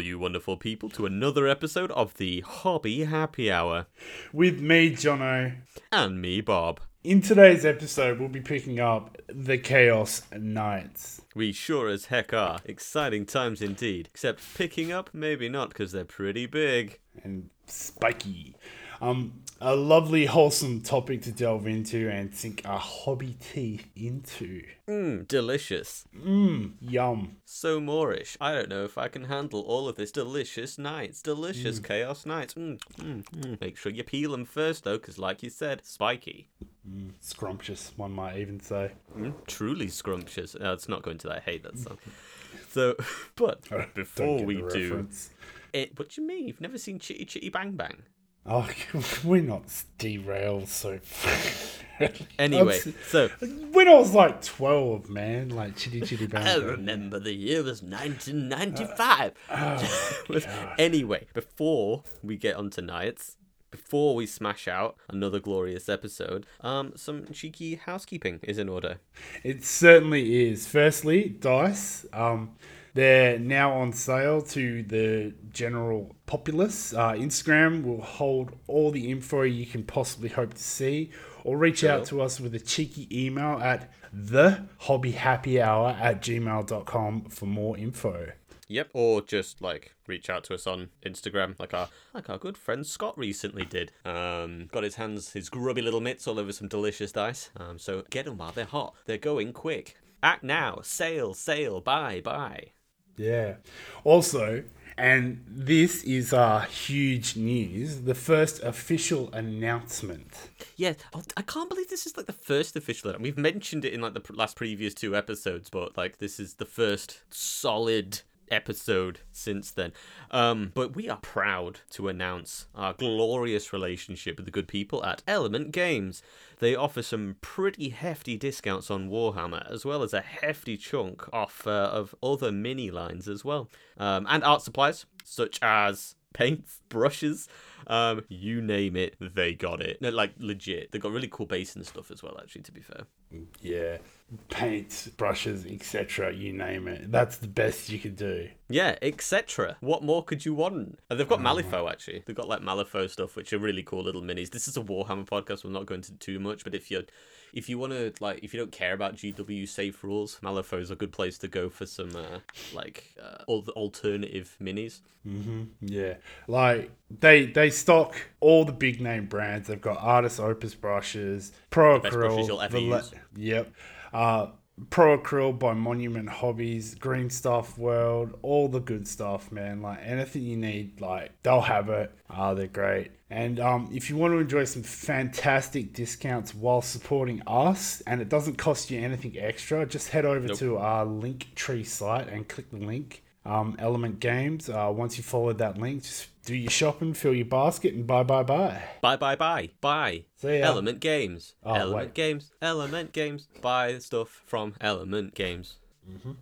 All you wonderful people, to another episode of the Hobby Happy Hour. With me, Jono. And me, Bob. In today's episode, we'll be picking up the Chaos Knights. We sure as heck are. Exciting times indeed. Except picking up, maybe not, because they're pretty big. And spiky. Um, a lovely, wholesome topic to delve into and sink our hobby teeth into. Mmm, delicious. Mmm, yum. So Moorish. I don't know if I can handle all of this delicious knights. Delicious chaos knights. Mmm, mm, mm. Make sure you peel them first, though, because, like you said, spiky. Mm, scrumptious, one might even say. Mm, truly scrumptious. Uh, it's not going to that. I hate that song. So, but before we do it, what do you mean? You've never seen Chitty Chitty Bang Bang? Oh, we're not derailed so. Anyway, so When I was like 12, man, like chitty chitty bang. I remember the year was 1995. Oh, anyway, before we get on to knights, before we smash out another glorious episode, um, some cheeky housekeeping is in order. It certainly is. Firstly, dice. Um, they're now on sale to the general populace. Uh, Instagram will hold all the info you can possibly hope to see, or reach out to us with a cheeky email at the hobbyhappyhour at gmail.com for more info. Yep, or just like reach out to us on Instagram, like our like our good friend Scott recently did. Um, got his hands, his grubby little mitts all over some delicious dice. Um, so get them while they're hot. They're going quick. Act now. Sale, sale, Buy, buy. Yeah. Also, and this is uh, huge news the first official announcement. Yeah, oh, I can't believe this is like the first official. We've mentioned it in like the last previous two episodes, but like this is the first solid episode since then. Um, but we are proud to announce our glorious relationship with the good people at Element Games. They offer some pretty hefty discounts on Warhammer, as well as a hefty chunk off uh, of other mini lines as well, um, and art supplies such as paints, brushes, um, you name it, they got it. No, like legit. They got really cool base and stuff as well. Actually, to be fair. Yeah. Paints, brushes, etc. You name it. That's the best you could do. Yeah, etc. What more could you want? And they've got Malifaux actually. They've got like Malifaux stuff, which are really cool little minis. This is a Warhammer podcast. We're not going to too much, but if you're if you want to like if you don't care about GW safe rules, Malifaux is a good place to go for some uh, like uh, al- alternative minis. hmm Yeah, like they they stock all the big name brands. They've got Artis Opus brushes, Pro best Acryl, ever Yep, uh, Pro Acryl by Monument Hobbies, Green Stuff World, all the good stuff, man. Like anything you need, like they'll have it. Ah, they're great. And um, if you want to enjoy some fantastic discounts while supporting us, and it doesn't cost you anything extra, just head over Nope. to our Linktree site and click the link um, Element Games. Uh, once you follow that link, just do your shopping, fill your basket, and bye bye bye. Bye bye bye bye. See ya. Element Games. Oh, Element wait. Games. Element Games. Buy stuff from Element Games. Mm-hmm.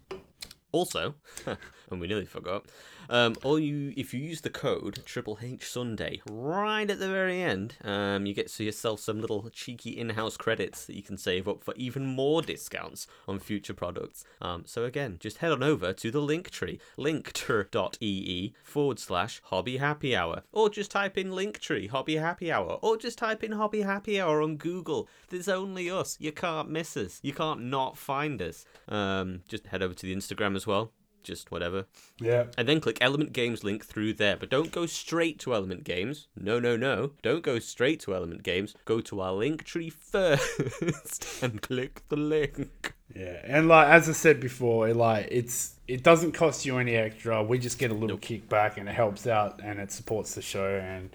Also, and we nearly forgot. Um, all you if you use the code Triple H Sunday right at the very end, um, you get to yourself some little cheeky in-house credits that you can save up for even more discounts on future products. Um, so again, just head on over to the Linktree, linktree.ee forward slash Hobby Happy Hour, or just type in Linktree Hobby Happy Hour, or just type in Hobby Happy Hour on Google. There's only us. You can't miss us. You can't not find us. Um, just head over to the Instagram as well. Just whatever Yeah. and then click Element Games link through there. But don't go straight to Element Games. No, no, no. Don't go straight to Element Games. Go to our link tree first and click the link. Yeah, and like as I said before, it, like it's it doesn't cost you any extra. We just get a little Nope. kickback, and it helps out, and it supports the show. And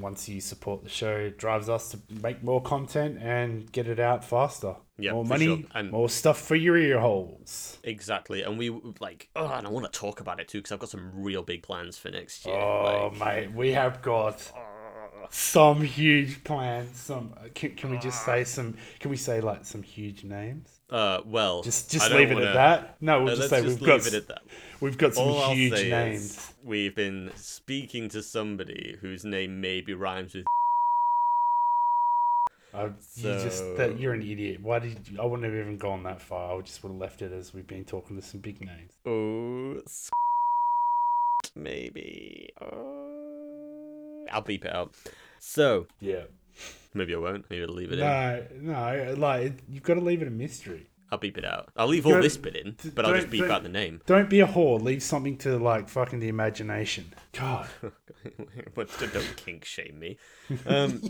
once you support the show, it drives us to make more content and get it out faster. Yeah, more money, sure. And- more stuff for your ear holes. Exactly. And we like, oh, and I want to talk about it too because I've got some real big plans for next year. Oh like, mate, we have got oh, some huge plans. Some can, can we just say some? Can we say like some huge names? uh, well, Just just leave it wanna- at that. No, Uh, we'll just say just we've got it at that. we've got some All huge names. we've been speaking to somebody whose name maybe rhymes with. I, you just that So- you're an idiot. Why did you, I wouldn't have even gone that far? I just would have left it as we've been talking to some big names. Oh, maybe. Uh, I'll beep it out. So Yeah. maybe I won't. Maybe I'll leave it in. No, no, like you've got to leave it a mystery. I'll beep it out. I'll leave all this bit in, but I'll just beep out the name. Don't be a whore. Leave something to like fucking the imagination. God. but don't kink shame me. Um,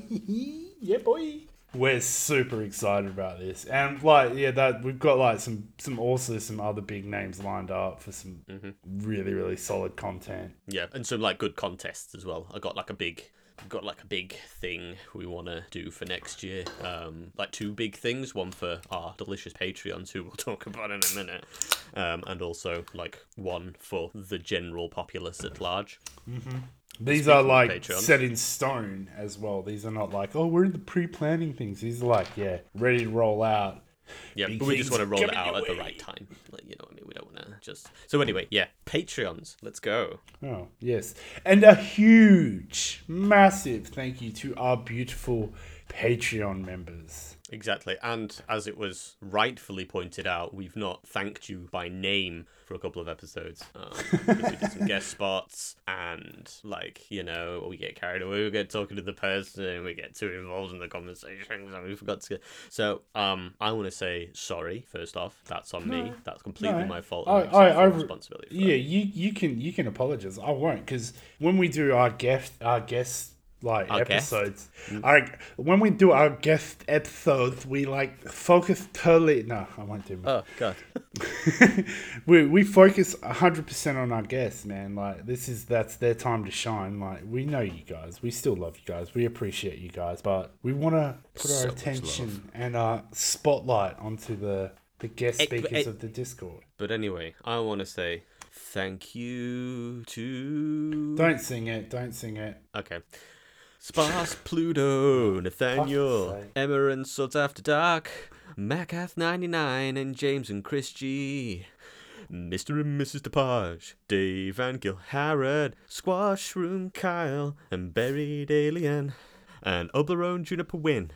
yeah, boy. We're super excited about this, and like, yeah, that we've got like some, some also some other big names lined up for some really, really solid content. yeah, and some like good contests as well. I got like a big, got like a big thing we want to do for next year. Um, like two big things. One for our delicious Patreons, who we'll talk about in a minute, um, and also like one for the general populace at large. These are like set in stone as well. These are not like, oh, we're in the pre-planning things. These are like, yeah, ready to roll out. Yeah, Big but we just want to roll it out at the right time. Like, you know what I mean? We don't want to just. So anyway, yeah, Patreons. Let's go. Oh, yes. And a huge, massive thank you to our beautiful Patreon members. Exactly. And as it was rightfully pointed out, we've not thanked you by name for a couple of episodes. Um, we did some guest spots and, like, you know, we get carried away, we get talking to the person, we get too involved in the conversations, and we forgot to. So, um, I want to say sorry, first off. That's on me. That's completely No. my fault. I- I, I- I- responsibility Yeah, you you can you can apologize. I won't because when we do our guest our guest like Our guest? episodes, our when we do our guest episodes, we like focus totally. No, I won't do. Oh, God. we we focus hundred percent on our guests, man. Like this is that's their time to shine. Like we know you guys, we still love you guys, we appreciate you guys, but we want to put So our attention and our spotlight onto the the guest speakers eh. of the Discord. But anyway, I want to say thank you to. Don't sing it. Don't sing it. Okay. Sparse Pluto, Nathaniel, Fuck's sake. Emma and Suds After Dark, Macath99, and James and Chris G. Mr. and Mrs. DePage, Dave and Gil Harrod, Squash Room Kyle, and Buried Alien, and Oblerone Juniper Win,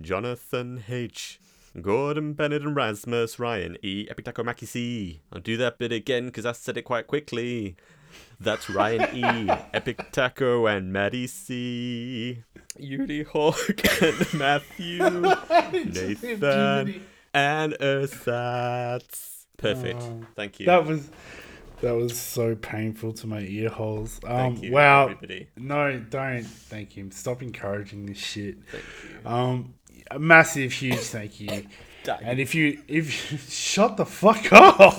Jonathan H. Gordon Bennett and Rasmus Ryan E. Epitaco Mackie C. I'll do that bit again because I said it quite quickly. That's Ryan E. Epic Taco and Maddie C. Yuri Hawk and Matthew. Nathan and Ersatz. Perfect. Oh. Thank you. That was that was so painful to my ear holes. Um, Thank you, wow. everybody. No, don't. Thank you. Stop encouraging this shit. Um, a massive, huge thank you. And if you if you, shut the fuck up,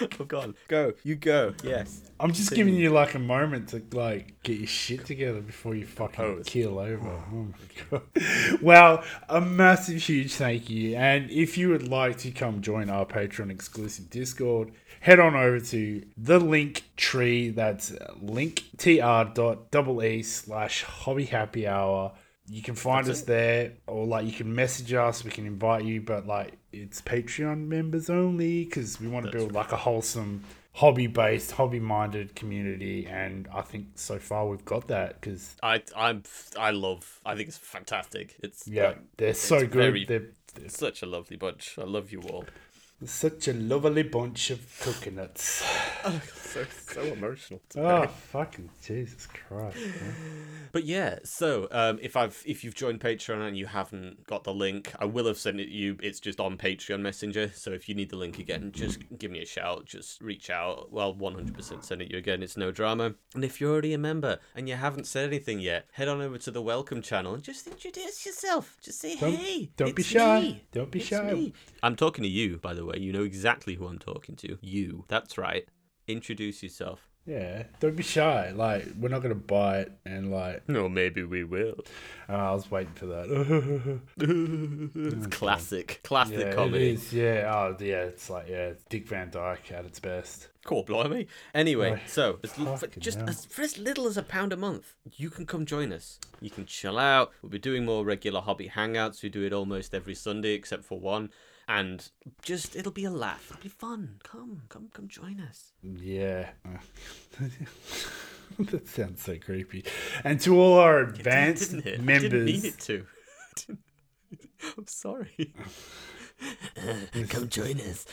Oh god. Go. You go. Yes. I'm just giving you like a moment to like get your shit together before you fucking Pose. keel over. Oh, oh my god! Well, a massive, huge thank you. And if you would like to come join our Patreon exclusive Discord, head on over to the link tree. That's linktr.ee slash hobby happy hour. You can find That's us it. there, or like you can message us. We can invite you, but like it's Patreon members only because we want to build like a wholesome, hobby-based, hobby-minded community. And I think so far we've got that because I I'm I love. I think it's fantastic. It's yeah, like, they're so good. very- They're, they're such a lovely bunch. I love you all. Such a lovely bunch of coconuts. so so emotional. Oh fucking Jesus Christ! man. But yeah, so um, if I've if you've joined Patreon and you haven't got the link, I will have sent it you. It's just on Patreon Messenger. So if you need the link again, just give me a shout. Just reach out. Well, one hundred percent send it you again. It's no drama. And if you're already a member and you haven't said anything yet, head on over to the welcome channel and just introduce yourself. Just say Don't- hey. don't be shy. me. Don't be It's shy. me." I'm talking to you, by the way. You know exactly who I'm talking to. You. That's right. Introduce yourself. Yeah, don't be shy. Like we're not gonna bite, and like No, maybe we will. uh, I was waiting for that. it's classic, classic yeah, comedy. it is. Yeah, oh yeah, it's like yeah, it's Dick Van Dyke at its best. Cool, blimey. Anyway, so as, for just hell. as, for as little as a pound a month, you can come join us. You can chill out. We'll be doing more regular hobby hangouts. We do it almost every Sunday except for one. And just, it'll be a laugh. It'll be fun. Come, come, come join us. Yeah. that sounds so creepy. And to all our advanced Didn't it? I members, didn't mean it to. I'm sorry. come join us.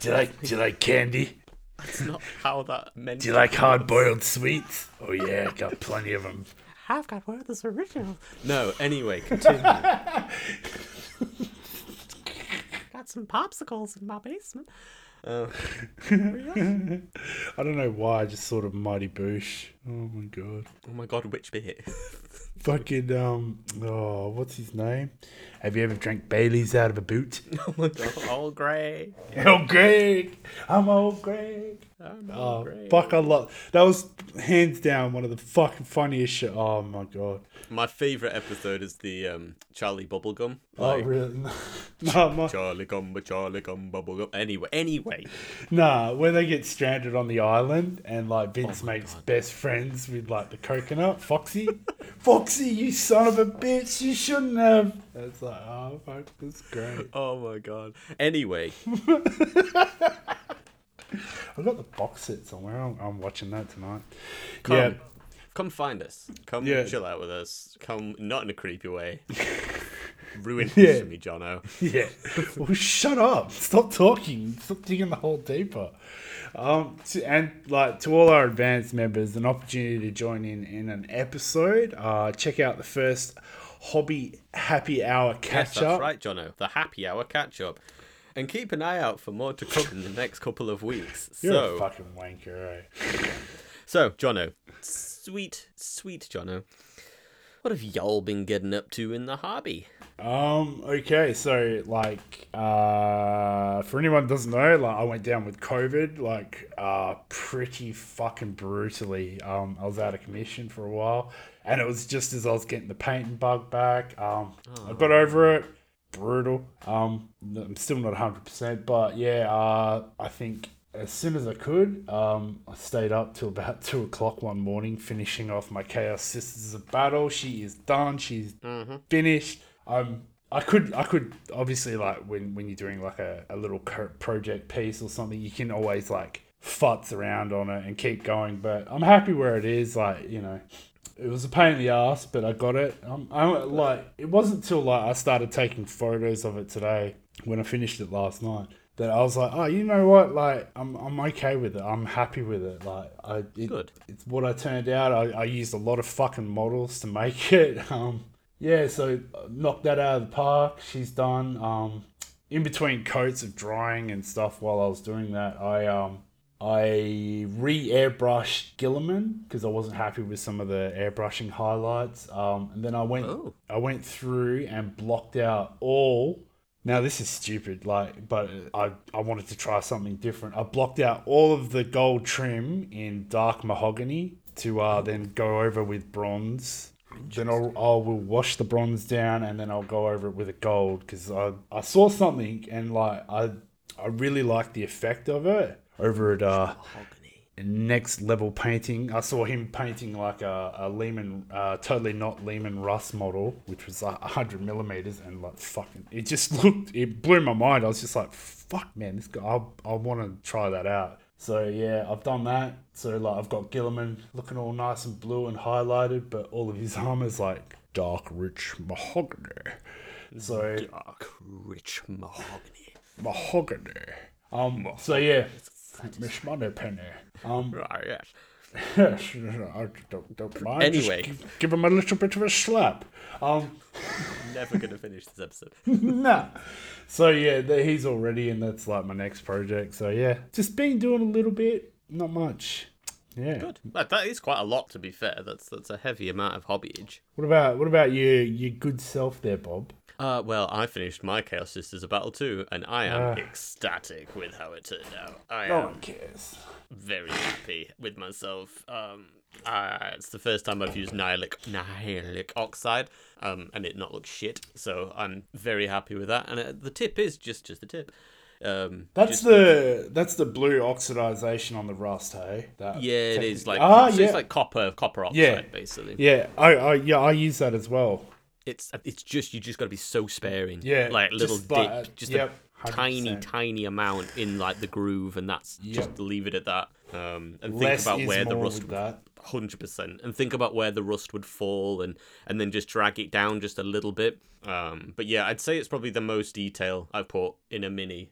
did I did I candy? That's not how that meant. Do you like hard boiled sweets? Oh yeah, got plenty of them. I've got one of those originals. No, anyway, continue. Got some popsicles in my basement. Uh, I don't know why. I just thought of Mighty Boosh. Oh my god. oh my god, which bit? Fucking um. Oh, what's his name? Have you ever drank Bailey's out of a boot? oh my god, all grey. Oh, Greg. I'm old Greg. Oh, Oh, grey. fuck, I love that. Was hands down one of the fucking funniest shit. Oh my god. My favourite episode is the um, Charlie Bubblegum. Oh really? No, my, Charlie Gum, but Charlie Gum, Bubblegum. Anyway, anyway. nah. When they get stranded on the island and like Vince Oh makes God. best friends with like the coconut Foxy. Foxy, you son of a bitch! You shouldn't have. It's like, oh fuck, that's great. Oh my god. Anyway, I've got the box set somewhere. I'm, I'm watching that tonight. come, Yeah. come find us. Come Yeah. chill out with us. Come, not in a creepy way. Ruin Yeah. this for me, Jono. Yeah. well, shut up. Stop talking. Stop digging the hole deeper. Um, to, and like to all our advanced members, an opportunity to join in in an episode. Uh, check out the first hobby happy hour Yes, catch that's up. right, Jono. The happy hour catch up. And keep an eye out for more to come in the next couple of weeks. You're so, a fucking wanker, eh? so Jono, sweet, sweet Jono. What have y'all been getting up to in the hobby? Um, okay, so like uh for anyone who doesn't know, like I went down with COVID, like uh pretty fucking brutally. Um I was out of commission for a while and it was just as I was getting the painting bug back. Um I got over it. Brutal. Um I'm still not hundred percent, but yeah, uh I think as soon as I could, um, I stayed up till about two o'clock one morning, finishing off my Chaos Sisters of Battle. She is done. She's finished. Um, I could, I could obviously like when when you're doing like a, a little project piece or something, you can always like futz around on it and keep going. But I'm happy where it is. Like you know, it was a pain in the ass, but I got it. Um, I like it wasn't till like I started taking photos of it today when I finished it last night that I was like, oh, you know what? Like I'm I'm okay with it. I'm happy with it. Like I it, Good. It's what I turned out. I, I used a lot of fucking models to make it. Um, yeah, so uh, knocked that out of the park. She's done. Um, in between coats of drying and stuff while I was doing that, I um I re airbrushed Guilliman because I wasn't happy with some of the airbrushing highlights. Um, and then I went Oh. I went through and blocked out all. Now this is stupid, like, but I I wanted to try something different. I blocked out all of the gold trim in dark mahogany to uh, then go over with bronze. Then I'll, I will wash the bronze down and then I'll go over it with a gold because I, I saw something and like I I really like the effect of it over at uh. Next level painting. I saw him painting like a, a Leman, uh, totally not Leman Russ model, which was like hundred millimeters, and like fucking, it just looked, it blew my mind. I was just like, fuck, man, this guy, I, I want to try that out. So yeah, I've done that. So like, I've got Guilliman looking all nice and blue and highlighted, but all of his armor's like dark, rich mahogany. So Dark, rich mahogany. mahogany. Um. So yeah, Miss Moneypenny. Um. Right, yes. Yes, I don't, don't mind. Anyway. Just give, give him a little bit of a slap. Um, Never gonna finish this episode. nah. So yeah, the, he's all ready, and that's like my next project. So yeah, just been doing a little bit, not much. Yeah. Good. That, that is quite a lot, to be fair. That's that's a heavy amount of hobbyage. What about what about you, your good self there, Bob? Uh, well, I finished my Chaos Sisters of Battle too, and I am Ah. ecstatic with how it turned out. I No am one cares. very happy with myself. Um, uh, it's the first time I've used Nihilakh, Nihilakh Oxide, um, and it not look shit. So I'm very happy with that. And uh, the tip is just just the tip. Um, That's the that's the blue oxidization on the rust, hey? That yeah, it is like ah, so yeah, it's like copper copper oxide Yeah. basically. yeah. I, I yeah I use that as well. It's it's just you just got to be so sparing. Yeah, like a little just dip, like, just yep, a tiny 100%. tiny amount in like the groove, and that's just leave it at that. Um, and think about where the rust hundred percent, and think about where the rust would fall, and and then just drag it down just a little bit. Um, but yeah, I'd say it's probably the most detail I've put in a mini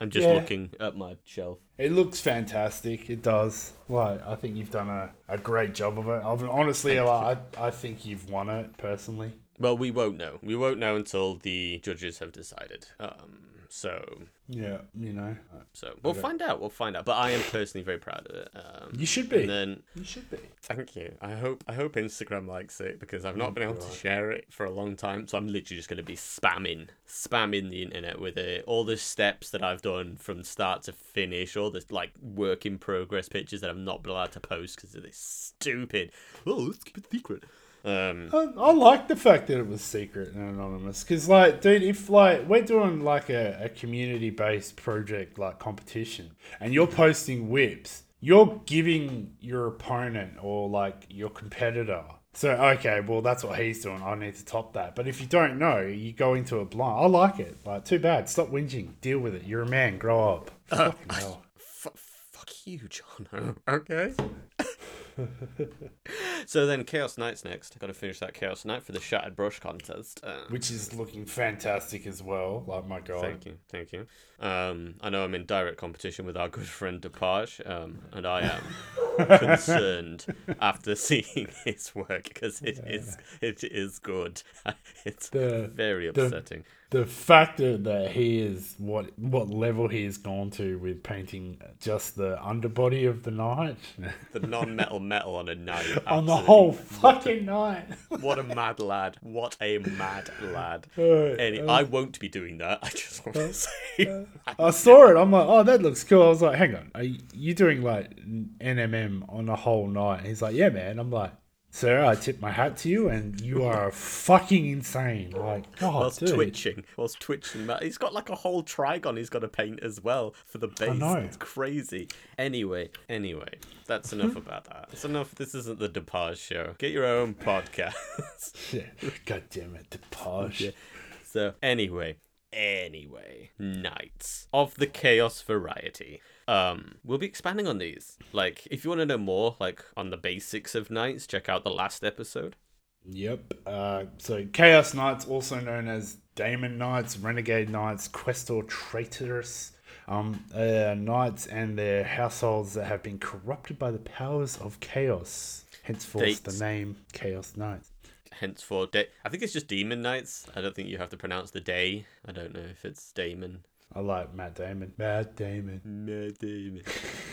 I'm just Yeah. looking at my shelf. It looks fantastic. It does. Like I think you've done a, a great job of it. I've, honestly, like, I I think you've won it personally. Well, we won't know. We won't know until the judges have decided. Um, so, Yeah, you know, so we'll find out. We'll find out. But I am personally very proud of it. Um, you should be. and then you should be. Thank you. I hope I hope Instagram likes it because I've not been able to share it for a long time. So I'm literally just going to be spamming, spamming the internet with it. All the steps that I've done from start to finish, all the like work in progress pictures that I've not been allowed to post because of this stupid. Oh, let's keep it secret. Um, I, I like the fact that it was secret and anonymous because, like, dude, if like we're doing like a, a community based project like competition, and you're posting WIPs, you're giving your opponent or like your competitor. So okay, well that's what he's doing. I need to top that. But if you don't know, you go into a blind. I like it. Like, too bad. Stop whinging. Deal with it. You're a man. Grow up. Fucking hell. F- fuck you, John. Okay. so then, Chaos Knight's next. I've got to finish that Chaos Knight for the Shattered Brush contest. Uh, Which is looking fantastic as well. Like my god. Thank you, thank you. Um, I know I'm in direct competition with our good friend Depage, um, and I am concerned after seeing his work because it is it is good. It's The- very upsetting. the fact that, that he is what what level he has gone to with painting just the underbody of the knight The non-metal metal on a knight. on the whole fucking knight. What a mad lad! What a mad lad! Uh, Any, I won't be doing that. I just want to say. I saw it. I'm like, oh, that looks cool. I was like, hang on, are you doing like On the whole knight? He's like, yeah, man. I'm like, sir, I tip my hat to you, and you are fucking insane. Like, God, Whilst dude. twitching, whilst twitching, that he's got like a whole Trygon he's got to paint as well for the base. I know. It's crazy. Anyway, anyway, that's enough about that. It's enough. This isn't the Depage show. Get your own podcast. Yeah. God damn it, Depage. so anyway, anyway, knights of the chaos variety. Um, we'll be expanding on these. Like, if you want to know more, like on the basics of knights, check out the last episode. Yep. Uh, so Chaos Knights, also known as Daemon Knights, Renegade Knights, Questor Traitoris, um, uh, knights and their households that have been corrupted by the powers of chaos. Henceforth, Dates. the name Chaos Knights. Henceforth, de- I think it's just demon knights. I don't think you have to pronounce the day. I don't know if it's Damon. I like Matt Damon. Matt Damon. Matt Damon.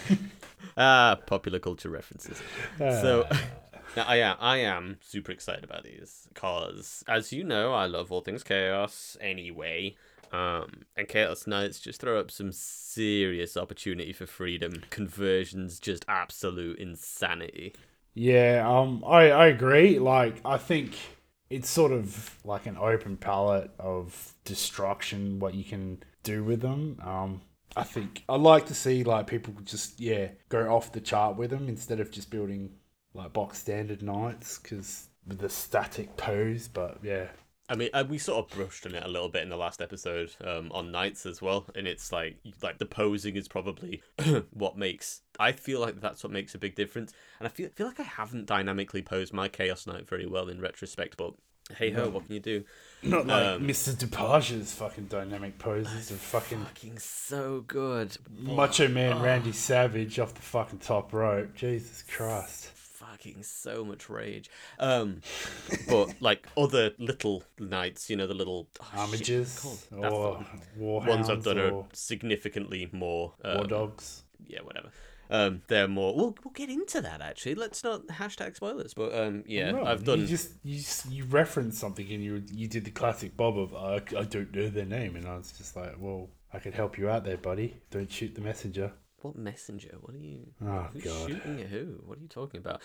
ah, popular culture references. So, now I am I am super excited about these because, as you know, I love all things chaos anyway. Um, and Chaos Knights just throw up some serious opportunity for freedom. Conversions, just absolute insanity. Yeah, um, I, I agree. Like, I think it's sort of like an open palette of destruction, what you can do with them. Um, I think I like to see like people just yeah go off the chart with them instead of just building like box standard knights because the static pose. But yeah, I mean, uh, we sort of brushed on it a little bit in the last episode um, on knights as well, and it's like like the posing is probably what makes. I feel like that's what makes a big difference, and I feel feel like I haven't dynamically posed my chaos knight very well in retrospect, but hey ho, what can you do? not like Um, Mr. Depage's fucking dynamic poses of fucking Fucking so good, Macho Man Randy Savage off the fucking top rope. Jesus Christ. Fucking so much rage. Um, but like other little knights, you know, the little oh, shit, Armigers called- that's or one. ones I've done are significantly more war um, dogs. yeah, whatever. Um, they're more. We'll we'll get into that actually. Let's not hashtag spoilers, but um, yeah, No, I've done. You just you just, you referenced something and you you did the classic Bob of I, I don't know their name and I was just like, well, I could help you out there, buddy. Don't shoot the messenger. What messenger? What are you? Oh who's god, shooting at who? What are you talking about?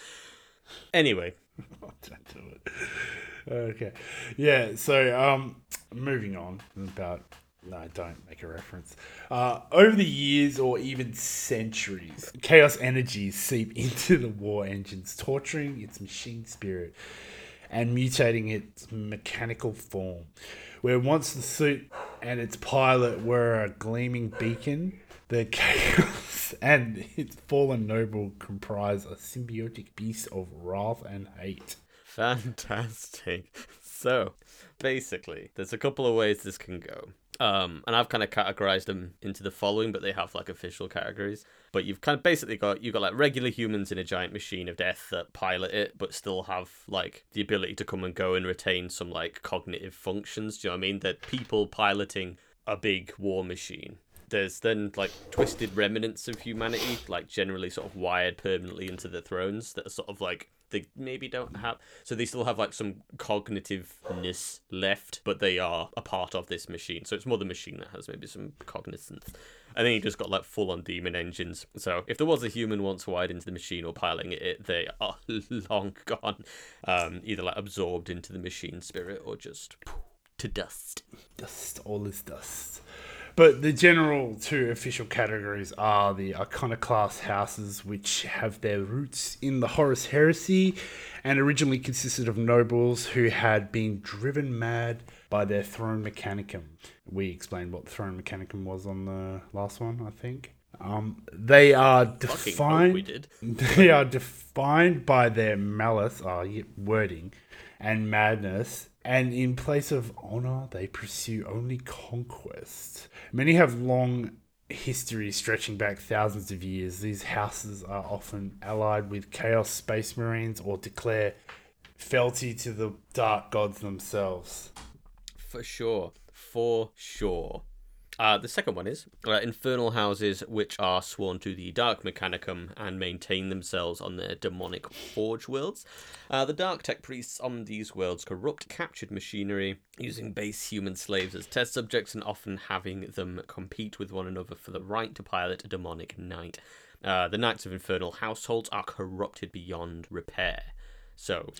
Anyway, don't do it. Okay, yeah. So um, moving on about. No, don't make a reference. Uh, over the years or even centuries, chaos energies seep into the war engines, torturing its machine spirit and mutating its mechanical form. Where once the suit and its pilot were a gleaming beacon, the chaos and its fallen noble comprise a symbiotic beast of wrath and hate. fantastic. So, basically, there's a couple of ways this can go. Um, and I've kind of categorized them into the following, but they have like official categories. But you've kind of basically got you've got like regular humans in a giant machine of death that pilot it, but still have like the ability to come and go and retain some like cognitive functions. Do you know what I mean? That people piloting a big war machine. There's then like twisted remnants of humanity, like generally sort of wired permanently into the thrones that are sort of like they maybe don't have so they still have like some cognitiveness left but they are a part of this machine. So it's more the machine that has maybe some cognizance. And then you just got like full on demon engines. So if there was a human once wired into the machine or piloting it they are long gone um, either like absorbed into the machine spirit or just to dust. Dust, all is dust. But the general two official categories are the iconoclast houses, which have their roots in the Horus Heresy and originally consisted of nobles who had been driven mad by their throne mechanicum. We explained what the throne mechanicum was on the last one, I think. Um, they are defined. we did They are defined by their malice, yeah, wording, and madness. And in place of honor, they pursue only conquest. Many have long history stretching back thousands of years. These houses are often allied with Chaos Space Marines or declare fealty to the Dark Gods themselves. For sure. For sure. Uh, the second one is uh, infernal houses which are sworn to the Dark Mechanicum and maintain themselves on their demonic forge worlds. Uh, the Dark Tech priests on these worlds corrupt captured machinery, using base human slaves as test subjects and often having them compete with one another for the right to pilot a demonic knight. Uh, the knights of infernal households are corrupted beyond repair. So,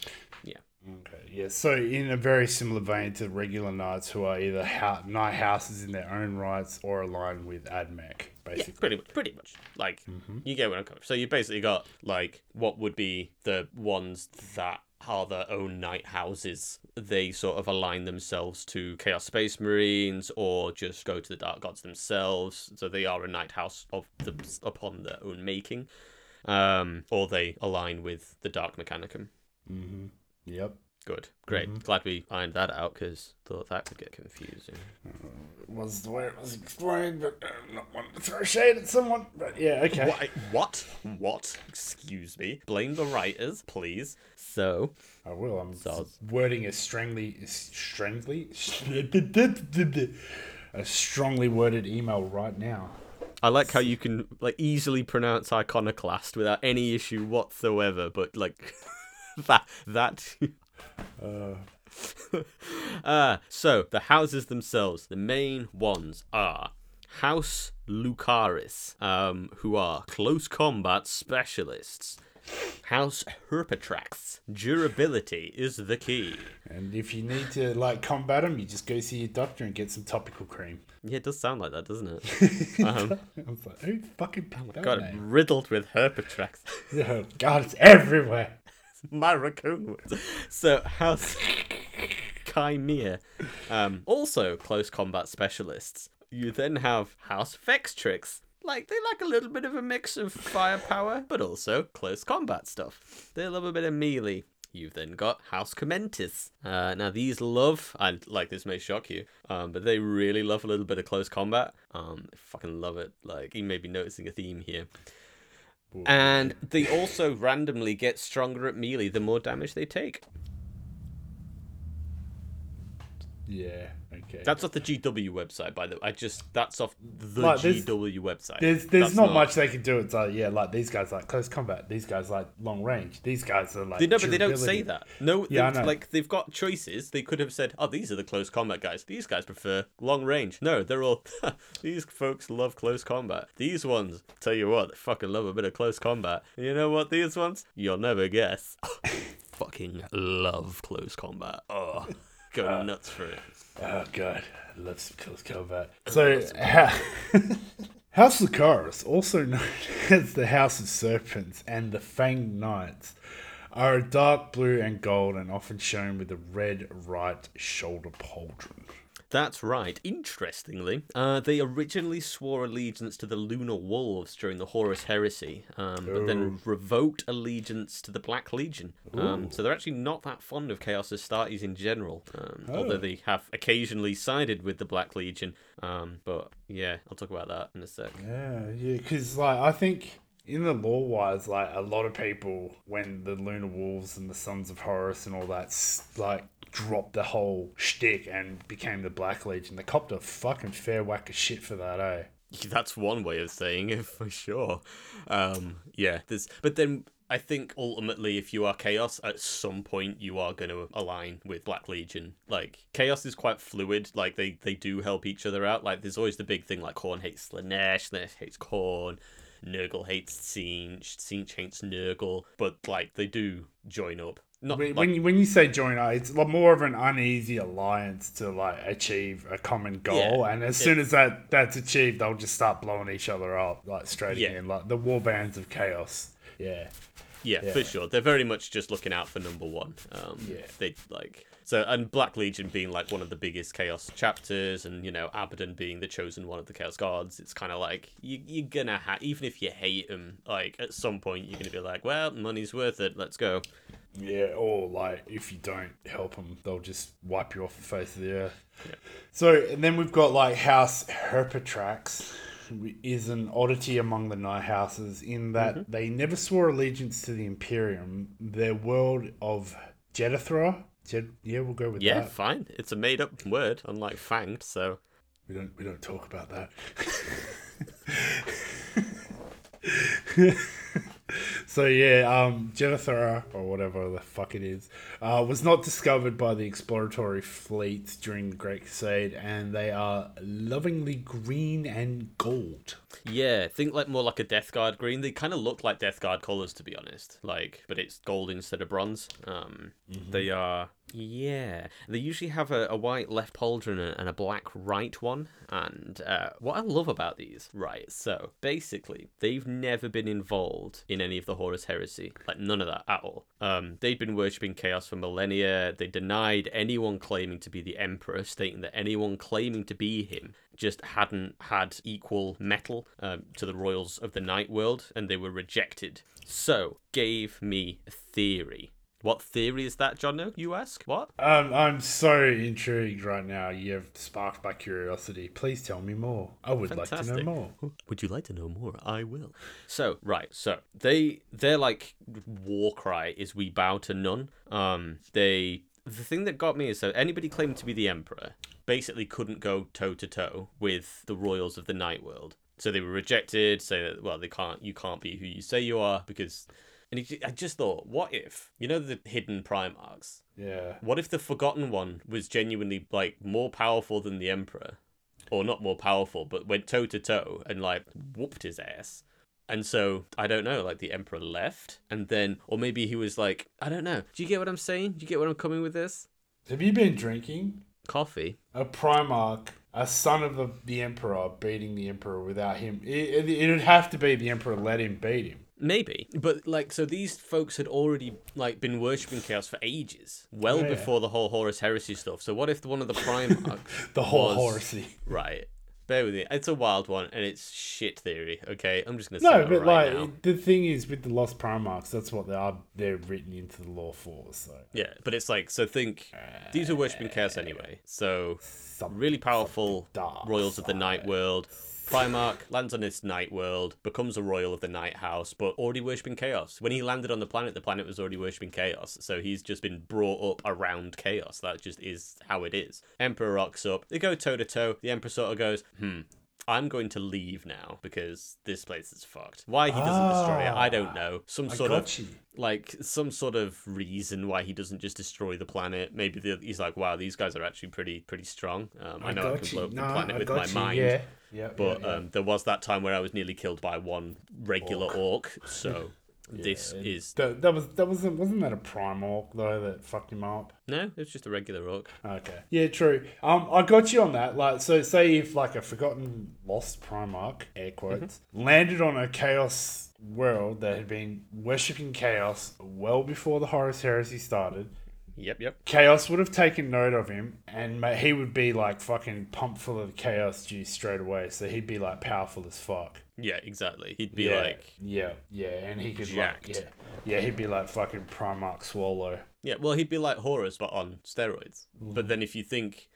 yeah. Okay, yeah. So in a very similar vein to regular knights who are either ha- knight houses in their own rights or aligned with AdMech, Yeah, basically. pretty much. Pretty much. Like you get what I'm coming. So you basically got like what would be the ones that are their own knight houses. They sort of align themselves to Chaos Space Marines or just go to the Dark Gods themselves. So they are a knight house of them upon their own making. Um, or they align with the Dark Mechanicum. Mm-hmm. Yep. Good, great. Mm-hmm. Glad we ironed that out because thought that could get confusing. It was the way it was explained, but I'm not wanting to throw shade at someone. But yeah, okay. What? What? What? Excuse me. Blame the writers, please. So, I will. I'm So- wording a strongly, strongly, a strongly worded email right now. I like how you can like easily pronounce iconoclast without any issue whatsoever, but like that that Uh, uh so the houses themselves, the main ones are House Lucaryx, um, who are close combat specialists. House Herpetrax, durability is the key. and if you need to like combat them, you just go see your doctor and get some topical cream. Yeah, it does sound like that, doesn't it? Um, I was like, who fucking picked that God, name? riddled with Herpetrax. Oh, God, it's everywhere. my raccoon. So House Chimera, um, also close combat specialists. You then have House Vextrix. Like they like a little bit of a mix of firepower, but also close combat stuff. They love a bit of melee. You've then got House Khomentis. Uh, now these love, and like this may shock you, um, but they really love a little bit of close combat. Um, fucking love it. Like you may be noticing a theme here. And they also randomly get stronger at melee the more damage they take. Yeah, okay. That's off the GW website, by the way. I just that's off the Like, GW website. There's there's That's not, much they can do. It's like yeah, like these guys like close combat. These guys like long range. These guys are like They, no, but they don't say that. No, Yeah, they, like they've got choices. They could have said, "Oh, these are the close combat guys. These guys prefer long range." No, they're all. these folks love close combat. These ones, tell you what, they fucking love a bit of close combat. You know what? These ones, you'll never guess. fucking love close combat. Oh, go Uh, nuts for it. Oh god, some close combat. So ha- House Lucaryx, also known as the House of Serpents and the Fanged Knights, are a dark blue and gold and often shown with a red right shoulder pauldron. That's right. Interestingly, uh, they originally swore allegiance to the Lunar Wolves during the Horus Heresy, um, but then revoked allegiance to the Black Legion. Um, so they're actually not that fond of Chaos Astartes in general, um, although they have occasionally sided with the Black Legion. Um, but yeah, I'll talk about that in a sec. Yeah, yeah, because like I think in the lore wise, like a lot of people when the Lunar Wolves and the Sons of Horus and all that like dropped the whole shtick and became the Black Legion, they copped a fucking fair whack of shit for that, eh? That's one way of saying it for sure. Um, yeah, there's, but then I think ultimately, if you are Chaos, at some point you are going to align with Black Legion. Like Chaos is quite fluid. Like they they do help each other out. Like there's always the big thing like Khorne hates Slaanesh, Slaanesh hates Khorne. Nurgle hates Tzeentch, Tzeentch hates Nurgle, but like they do join up. Not When, like, when, you, when you say join up, it's more of an uneasy alliance to like achieve a common goal, Yeah, and as soon as that that's achieved, they'll just start blowing each other up like straight Yeah. again, like the war bands of chaos. Yeah, Yeah, Yeah. for sure. They're very much just looking out for number one. Um, Yeah. They like so, and Black Legion being like one of the biggest Chaos chapters, and you know Abaddon being the chosen one of the Chaos Gods. It's kind of like you, you're gonna have, even if you hate them, like at some point you're gonna be like, well, money's worth it. Let's go. Yeah, or like if you don't help them, they'll just wipe you off the face of the earth. So, and then we've got like House Herpetrax, is an oddity among the Knight Houses in that mm-hmm. they never swore allegiance to the Imperium. Their world of Jedithra. Jed, yeah, we'll go with Yeah, that. Yeah, fine. It's a made up word, unlike fanged. So We don't we don't talk about that. so yeah, um, Jennifer or whatever the fuck it is, uh, was not discovered by the exploratory fleet during the Great Crusade, and they are lovingly green and gold. Yeah, think like more like a Death Guard green. They kind of look like Death Guard colors, to be honest. Like, but it's gold instead of bronze. Um, they are. Yeah, they usually have a, a white left pauldron and and a black right one. And uh, what I love about these, right? So basically, they've never been involved in any of the Horus Heresy, like none of that at all. Um, they'd been worshipping chaos for millennia. They denied anyone claiming to be the Emperor, stating that anyone claiming to be him just hadn't had equal mettle um, to the royals of the knight world, and they were rejected. So gave me a theory. What theory is that, Jono? You ask. What? Um, I'm so intrigued right now. You have sparked my curiosity. Please tell me more. I would like to know more. Would you like to know more? I will. So right, so they their like war cry is we bow to none. Um, they the thing that got me is that anybody claiming to be the emperor basically couldn't go toe to toe with the royals of the knight world. So they were rejected. Say that well, they can't. You can't be who you say you are because. And he, I just thought, what if you know the hidden Primarchs? Yeah. What if the Forgotten One was genuinely like more powerful than the Emperor, or not more powerful, but went toe to toe and like whooped his ass? And so I don't know, like the Emperor left, and then, or maybe he was like, I don't know. Do you get what I'm saying? Do you get what I'm coming with this? Have you been drinking? Coffee. a Primarch, a son of the, the Emperor, beating the Emperor without him. It, it, it'd have to be the Emperor let him beat him. Maybe, but like, so these folks had already like been worshipping chaos for ages, well oh, Yeah. before the whole Horus Heresy stuff. So what if one of the Primarchs The whole was- horsey. Right. Bear with me. It's a wild one, and it's shit theory. Okay, I'm just gonna say No, but right like now. the thing is with the Lost Primarchs, that's what they are. They're written into the law for. So Yeah, but it's like so. Think these are worshipping chaos anyway. So really powerful royals of the knight world. Primarch lands on this knight world, becomes a royal of the knight house, but already worshipping chaos. When he landed on the planet, the planet was already worshipping chaos. So he's just been brought up around chaos. That just is how it is. Emperor rocks up. They go toe to toe. The Emperor sort of goes, hmm. I'm going to leave now because this place is fucked. Why he doesn't destroy it, I don't know. Some I sort of you. like some sort of reason why he doesn't just destroy the planet. Maybe the, he's like, wow, these guys are actually pretty pretty strong. Um, I, know I can blow up the No, planet I with my you. mind. Yeah, yeah. But yeah, yeah. Um, there was that time where I was nearly killed by one regular orc. So this And is that, that was that wasn't wasn't that a Primarch though that fucked him up. no, it was just a regular orc. Okay. Yeah, true. Um, I got you on that. Like, so say if like a forgotten lost Primarch, air quotes, landed on a chaos world that had been worshipping chaos well before the Horus Heresy started, Yep, yep. Chaos would have taken note of him, and he would be like fucking pumped full of chaos juice straight away. So he'd be like powerful as fuck. Yeah, exactly. He'd be yeah, like, yeah, yeah, and he could jacked. like, yeah, yeah, he'd be like fucking Primarch Swallow. yeah, well, he'd be like Horus, but on steroids. Mm. But then if you think,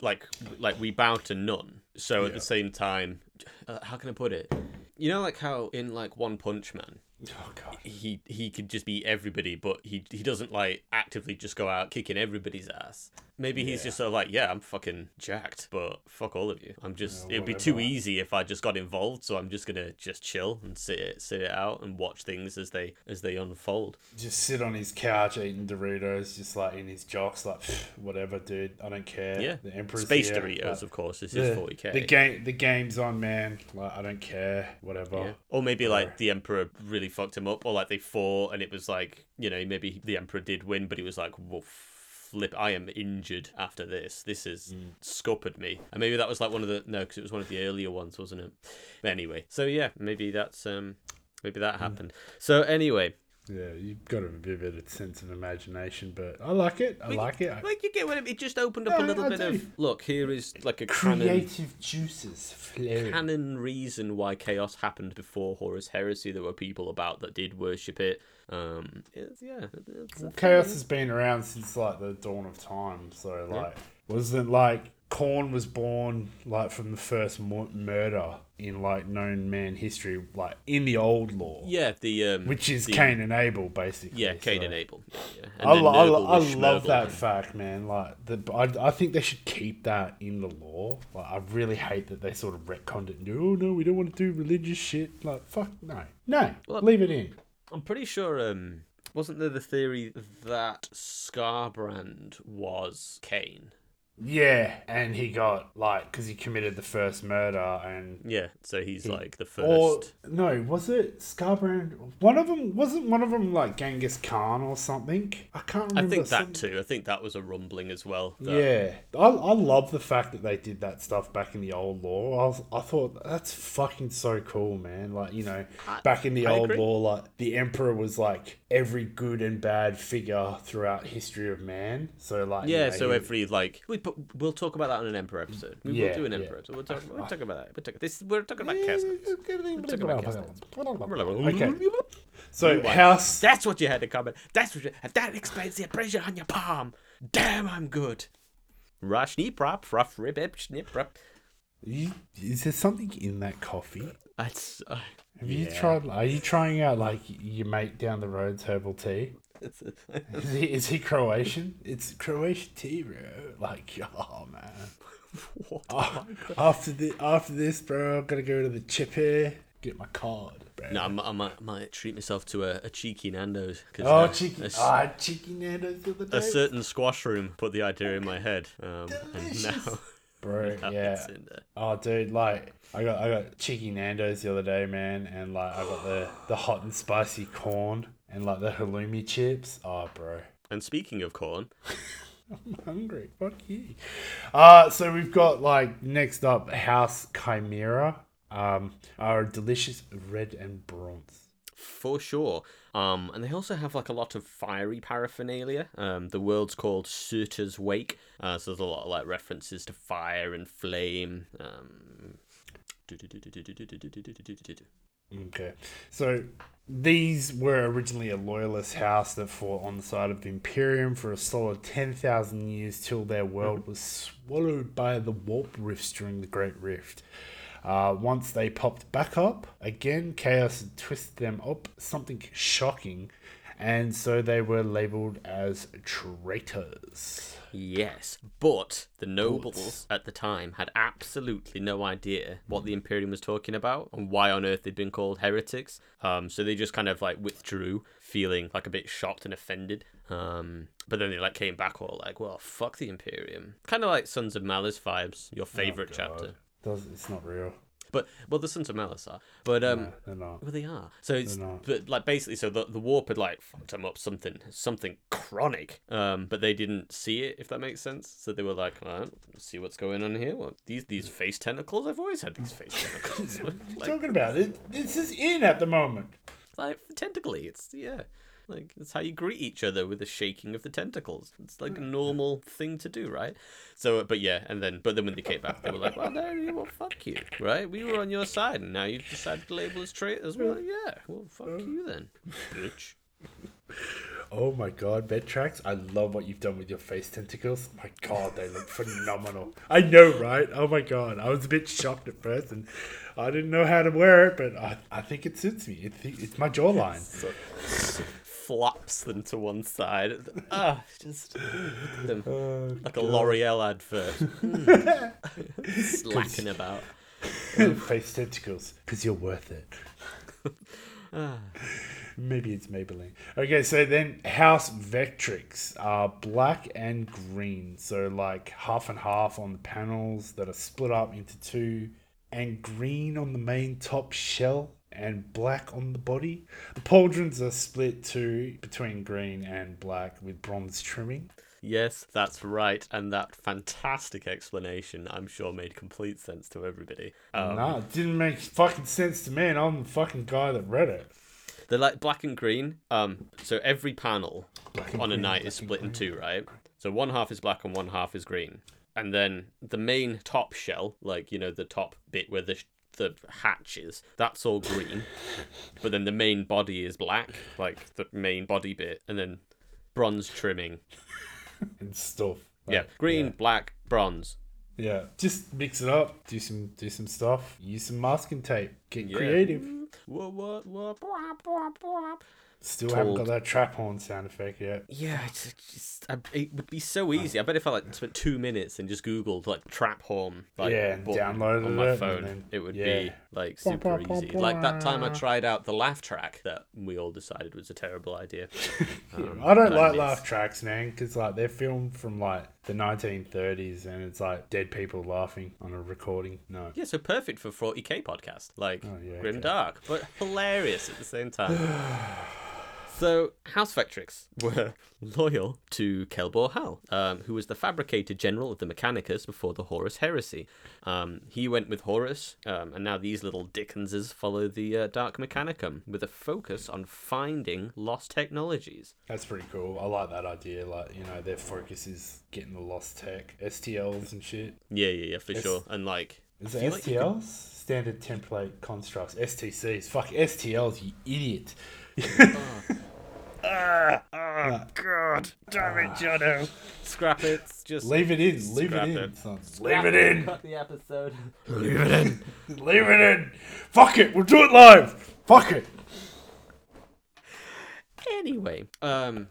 like, like we bow to none. So at Yeah. the same time, uh, how can I put it? You know, like how in like One Punch Man, Oh god. he he could just be everybody, but he he doesn't like actively just go out kicking everybody's ass. Maybe he's Yeah. just sort of like, yeah, I'm fucking jacked, but fuck all of you. I'm just it'd be too easy if I just got involved, so I'm just gonna just chill and sit it sit it out and watch things as they as they unfold. Just sit on his couch eating Doritos, just like in his jocks, like whatever, dude. I don't care. Yeah. the Emperor's Space here, Doritos, of course, This is his forty K. the game, the game's on, man. Like I don't care, whatever. Yeah. Or maybe like the Emperor really fucked him up, or like they fought and it was like, you know, maybe the Emperor did win, but he was like, well, flip, I am injured after this. This has Mm. scuppered me. And maybe that was like one of the, no, because it was one of the earlier ones, wasn't it? But anyway, so yeah, maybe that's, um, maybe Mm. that happened. So anyway, Yeah, you've got a vivid sense of imagination, but I like it. I Well, like it. Like you get what I mean? It just opened up a little I bit do. of, look, here is like a canon. Creative juices flowing. canon reason why chaos happened before Horus Heresy. There were people about that did worship it. Um, it's, yeah, it's Well, thing. chaos has been around since like the dawn of time. So like, wasn't like Khorne was born like from the first mu- murder in like known man history, like in the old lore, Yeah, the um, which is the, Cain and Abel, basically. Yeah, Cain so- and Abel. Yeah, yeah. I, then lo- I, lo- I love that fact, man. Like, the, I, I think they should keep that in the lore. Like, I really hate that they sort of retconned it. and go, Oh no, we don't want to do religious shit. Like, fuck no, no, Well, leave it in. I'm pretty sure. Um, wasn't there the theory that Skarbrand was Cain? Yeah, and he got like because he committed the first murder and. Yeah, so he's He- like the Or first. no, was it Skarbrand? One of them wasn't one of them like Genghis Khan or something. I can't I remember. think that some- too. I think that was a rumbling as well. that- Yeah, I, I love the fact that they did that stuff back in the old lore. I, was, I thought that's fucking so cool, man. Like you know, I- back in the I old agree. lore, like the emperor was like every good and bad figure throughout history of man. So like you Yeah, know, so he- every like we but we'll talk about that on an Emperor episode. We Yeah, will do an yeah. Episode. We'll talk. We'll talk about that. We'll talk, this we're talking about chaos. Okay. So house. That's what you had to comment. That's what you, that explains the abrasion on your palm. Damn, I'm good. Rush knee prop, rough rib, ip, snip, prop. Is there something in that coffee? That's uh, Have you Yeah. tried? Are you trying out like your mate down the road's herbal tea? Is he, is he Croatian? It's Croatian tea, bro. Like, oh man. what? Oh, after the after this, bro, I'm gonna go to the chip here, get my card, bro. No, I might, I might, I might treat myself to a, a cheeky Nando's. 'cause, oh, uh, cheeky, a ah, cheeky Nando's the day, a certain squash room put the idea in my head, um, and now, bro. now Yeah. it's in there. Oh, dude, like I got I got cheeky Nando's the other day, man, and like I got the the hot and spicy corn and like the halloumi chips. Oh, bro. And speaking of corn, I'm hungry. Fuck you. Uh, so we've got like next up House Chimera. Um, are delicious red and bronze. for sure. Um, and they also have like a lot of fiery paraphernalia. Um, the world's called Surtur's Wake, uh, so there's a lot of like references to fire and flame. Um, Okay. So these were originally a loyalist house that fought on the side of the Imperium for a solid 10,000 years till their world was swallowed by the warp rifts during the Great Rift. Uh, once they popped back up, again, Chaos had twisted them up, something shocking, and so they were labeled as traitors. Yes, but the nobles at the time had absolutely no idea what the Imperium was talking about and why on earth they'd been called heretics. Um, so they just kind of like withdrew, feeling like a bit shocked and offended. Um, but then they like came back all like, "Well, fuck the Imperium," kind of like Sons of Malice vibes, your favorite God. chapter. Does it's not real. But well, the Sons of Malice are, but um. No, they're not. Well, they are. So it's but like basically, so the the warp had like fucked them up something something chronic. Um, but they didn't see it, if that makes sense. So they were like, all right, let's see what's going on here. Well, these these face tentacles. I've always had these face tentacles. What are you like, talking about? It, this is in at the moment. like tentacly. It's yeah. Like it's how you greet each other with a shaking of the tentacles. It's like a hmm. normal thing to do, right? So, but yeah, and then but then when they came back, they were like, "Well, you, well, fuck you, right? We were on your side, and now you've decided to label us traitors." We're like, "Yeah, well, fuck you then, bitch." Oh my god, bed tracks! I love what you've done with your face tentacles. My god, they look phenomenal. I know, right? Oh my god. I was a bit shocked at first and I didn't know how to wear it, but I, I think it suits me. It, it's my jawline. So, flaps them to one side. Ah, just mm, them Oh, like a L'Oreal advert. Slacking about. face tentacles, because you're worth it. Ah. Maybe it's Maybelline. Okay, so then House Vextrix are black and green. So like half and half on the panels that are split up into two, and green on the main top shell and black on the body. The pauldrons are split too between green and black with bronze trimming. Yes, that's right, and that fantastic explanation, I'm sure, made complete sense to everybody. Um, nah, it didn't make fucking sense to me, and I'm the fucking guy that read it. They're like black and green. Um, so every panel on a green, knight is split in two, right? So one half is black and one half is green, and then the main top shell, like you know the top bit where the the hatch is, that's all green, but then the main body is black, like the main body bit, and then bronze trimming. and stuff. Yeah, Like, green, black, bronze. Yeah, just mix it up. Do some do some stuff. Use some masking tape. Get Yeah. creative. What what what? Still haven't got that trap horn sound effect yet. Yeah, it's just I, it would be so easy. I bet if I like spent two minutes and just googled like trap horn, like Yeah, and downloaded on my it, phone, then- it would yeah. be like Blah, super blah, blah, easy. Like that time I tried out the laugh track that we all decided was a terrible idea. Um, I don't like laugh tracks, man, because like they're filmed from like the 1930s, and it's like dead people laughing on a recording. No. Yeah, so perfect for 40k podcast, like Oh, yeah, grim okay. dark, but hilarious at the same time. So, House Vextrix were loyal to Kelbor Hal, um, who was the fabricator general of the Mechanicus before the Horus heresy. Um, he went with Horus, um, and now these little Dickenses follow the uh, Dark Mechanicum with a focus on finding lost technologies. That's pretty cool. I like that idea. Like, you know, their focus is getting the lost tech, STLs and shit. Yeah, yeah, yeah, for Yes. sure. And like, Is it feel like STLs? Standard template constructs. STCs. Fuck STLs, you idiot. ah, oh god, damn it, Jono. Scrap it. Just Leave it in. Leave Scrap it in, it. son. Leave it in. Cut the episode. Leave it in. Leave it in. Fuck it. We'll do it live. Fuck it. Anyway, um,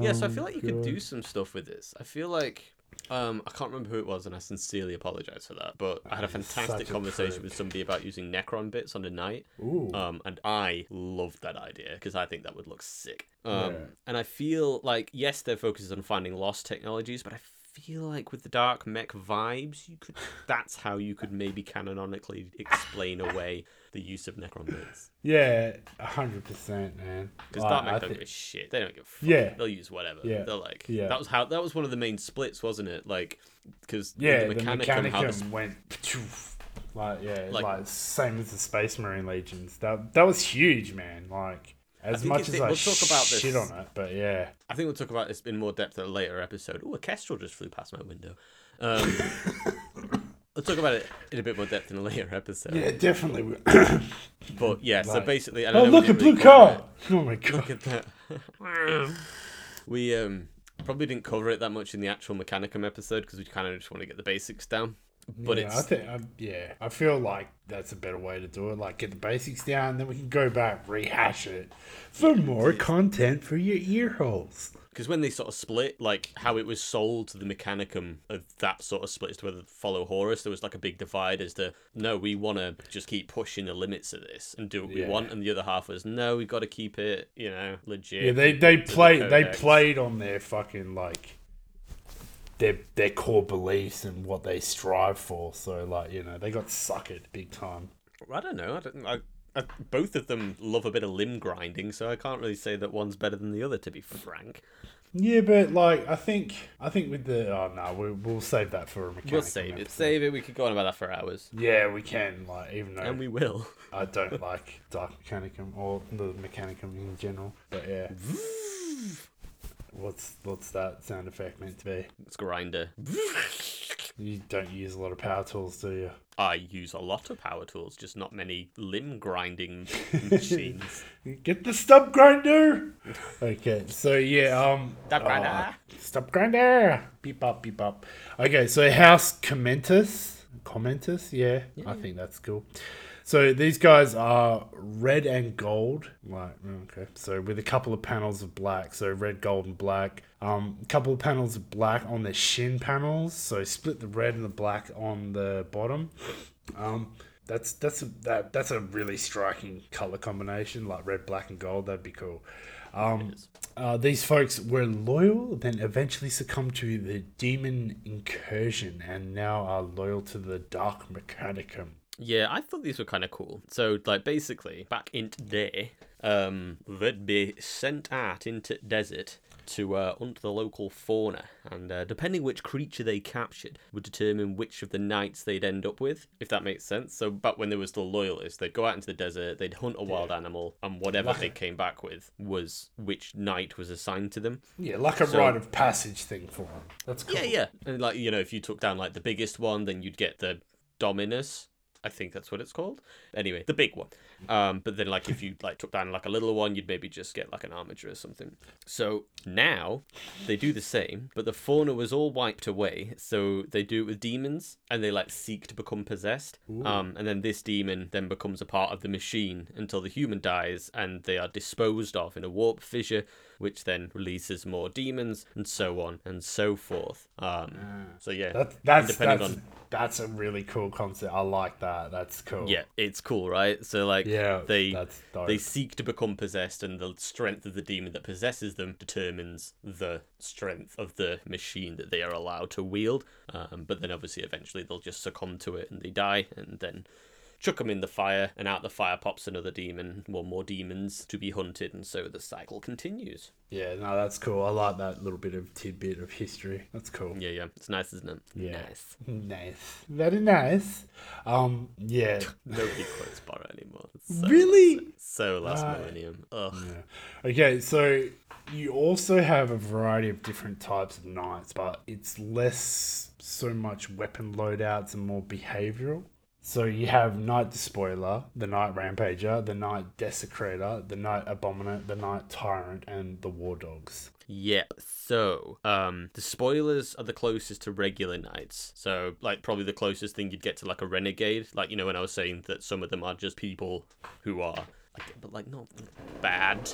yeah. So I feel like you could Oh, do some stuff with this. I feel like. Um, I can't remember who it was, and I sincerely apologize for that. But I had a fantastic a conversation with somebody about using Necron bits on a knight, Ooh. um, and I loved that idea because I think that would look sick. Um, Yeah. and I feel like yes, their focus is on finding lost technologies, but I feel like with the dark mech vibes, you could that's how you could maybe canonically explain away the use of Necron bits. yeah, hundred percent, man. Because Like, Dark I don't give a shit. They don't give a fuck. Yeah. They'll use whatever. Yeah. They're like, Yeah. that was how, that was one of the main splits, wasn't it? Like, because yeah, the Mechanicum, the Mechanicum went poof. like yeah, Like- like, same as the Space Marine Legions. That that was huge, man. Like as much as I we'll talk about this- shit on it, but yeah, I think we'll talk about this in more depth in a later episode. Oh, a Kestrel just flew past my window. Um, we'll talk about it in a bit more depth in a later episode. yeah, definitely. But yeah, so basically, I oh, know we look at didn't really blue cover car! Oh my it. god! Look at that. we um probably didn't cover it that much in the actual Mechanicum episode because we kind of just want to get the basics down. But yeah, it's I think, I, yeah, I feel like that's a better way to do it. Like, get the basics down, then we can go back, rehash it for more content for your ear holes. because when they sort of split, like how it was sold to the Mechanicum of that sort of split as to whether to follow Horus, there was like a big divide as to no, we want to just keep pushing the limits of this and do what we want, and the other half was no, we got to keep it, you know, legit. Yeah, they they to the played they played on their fucking like their their core beliefs and what they strive for. So like you know they got suckered big time. I don't know. I don't. I, uh, both of them love a bit of limb grinding, so I can't really say that one's better than the other. To be frank, Yeah, but like I think I think with the oh no, we, we'll save that for a mechanical. we'll save it. episode. Save it. We could go on about that for hours, Yeah, we can. Like even though and we will. I don't like Dark Mechanicum or the Mechanicum in general, but yeah. What's what's that sound effect meant to be? It's grinder. You don't use a lot of power tools, do you? I use a lot of power tools, just not many limb grinding machines. Get the stub grinder. Okay, so yeah, um, Stub grinder. uh, stub grinder. Beep up, beep up. Okay, so House Khomentis, Khomentis, yeah, I think that's cool. So these guys are red and gold, like okay. So with a couple of panels of black, so red, gold, and black. Um, a couple of panels of black on the shin panels. So split the red and the black on the bottom. Um, that's that's a, that that's a really striking color combination, like red, black, and gold. That'd be cool. Um, uh, these folks were loyal, then eventually succumbed to the demon incursion, and now are loyal to the dark mechanicum. Yeah, I thought these were kind of cool. So, like, basically, back in day, um, they'd be sent out into desert to uh, hunt the local fauna, and uh, depending which creature they captured would determine which of the knights they'd end up with, if that makes sense. So, back when they were still loyalists, they'd go out into the desert, they'd hunt a wild animal, and whatever Like- they came back with was which knight was assigned to them. Yeah, like a So- rite of passage thing for them. That's cool. Yeah, yeah. And like, you know, if you took down like the biggest one, then you'd get the Dominus. I think that's what it's called. Anyway, the big one. Um, but then like if you like took down like a little one, you'd maybe just get like an Armiger or something. So now they do the same, but the fauna was all wiped away. So they do it with demons and they like seek to become possessed. Um, and then this demon then becomes a part of the machine until the human dies and they are disposed of in a warp fissure, which then releases more demons and so on and so forth. Um, so yeah, That, that's depending that's, on that's a really cool concept. I like that. That's cool. yeah, it's cool, right? So like Yeah, they they seek to become possessed, and the strength of the demon that possesses them determines the strength of the machine that they are allowed to wield. Um, but then obviously eventually they'll just succumb to it and they die, and then chuck them in the fire, and out the fire pops another demon, one more demons to be hunted, and so the cycle continues. Yeah, no, that's cool. I like that little bit of tidbit of history. That's cool. Yeah, yeah, it's nice, isn't it? Yeah. Nice. Nice. Very nice. Um, yeah. Nobody quotes Borrow anymore. So, Really? So last Right. millennium. Ugh. Yeah. Okay, so you also have a variety of different types of knights, but it's less so much weapon loadouts and more behavioral. So you have Knight Despoiler, the Knight Rampager, the Knight Desecrator, the Knight Abominant, the Knight Tyrant, and the War Dogs. Yep. So, um, the spoilers are the closest to regular knights. So, like, probably the closest thing you'd get to like a renegade. Like, you know, when I was saying that some of them are just people who are, like, but like not bad.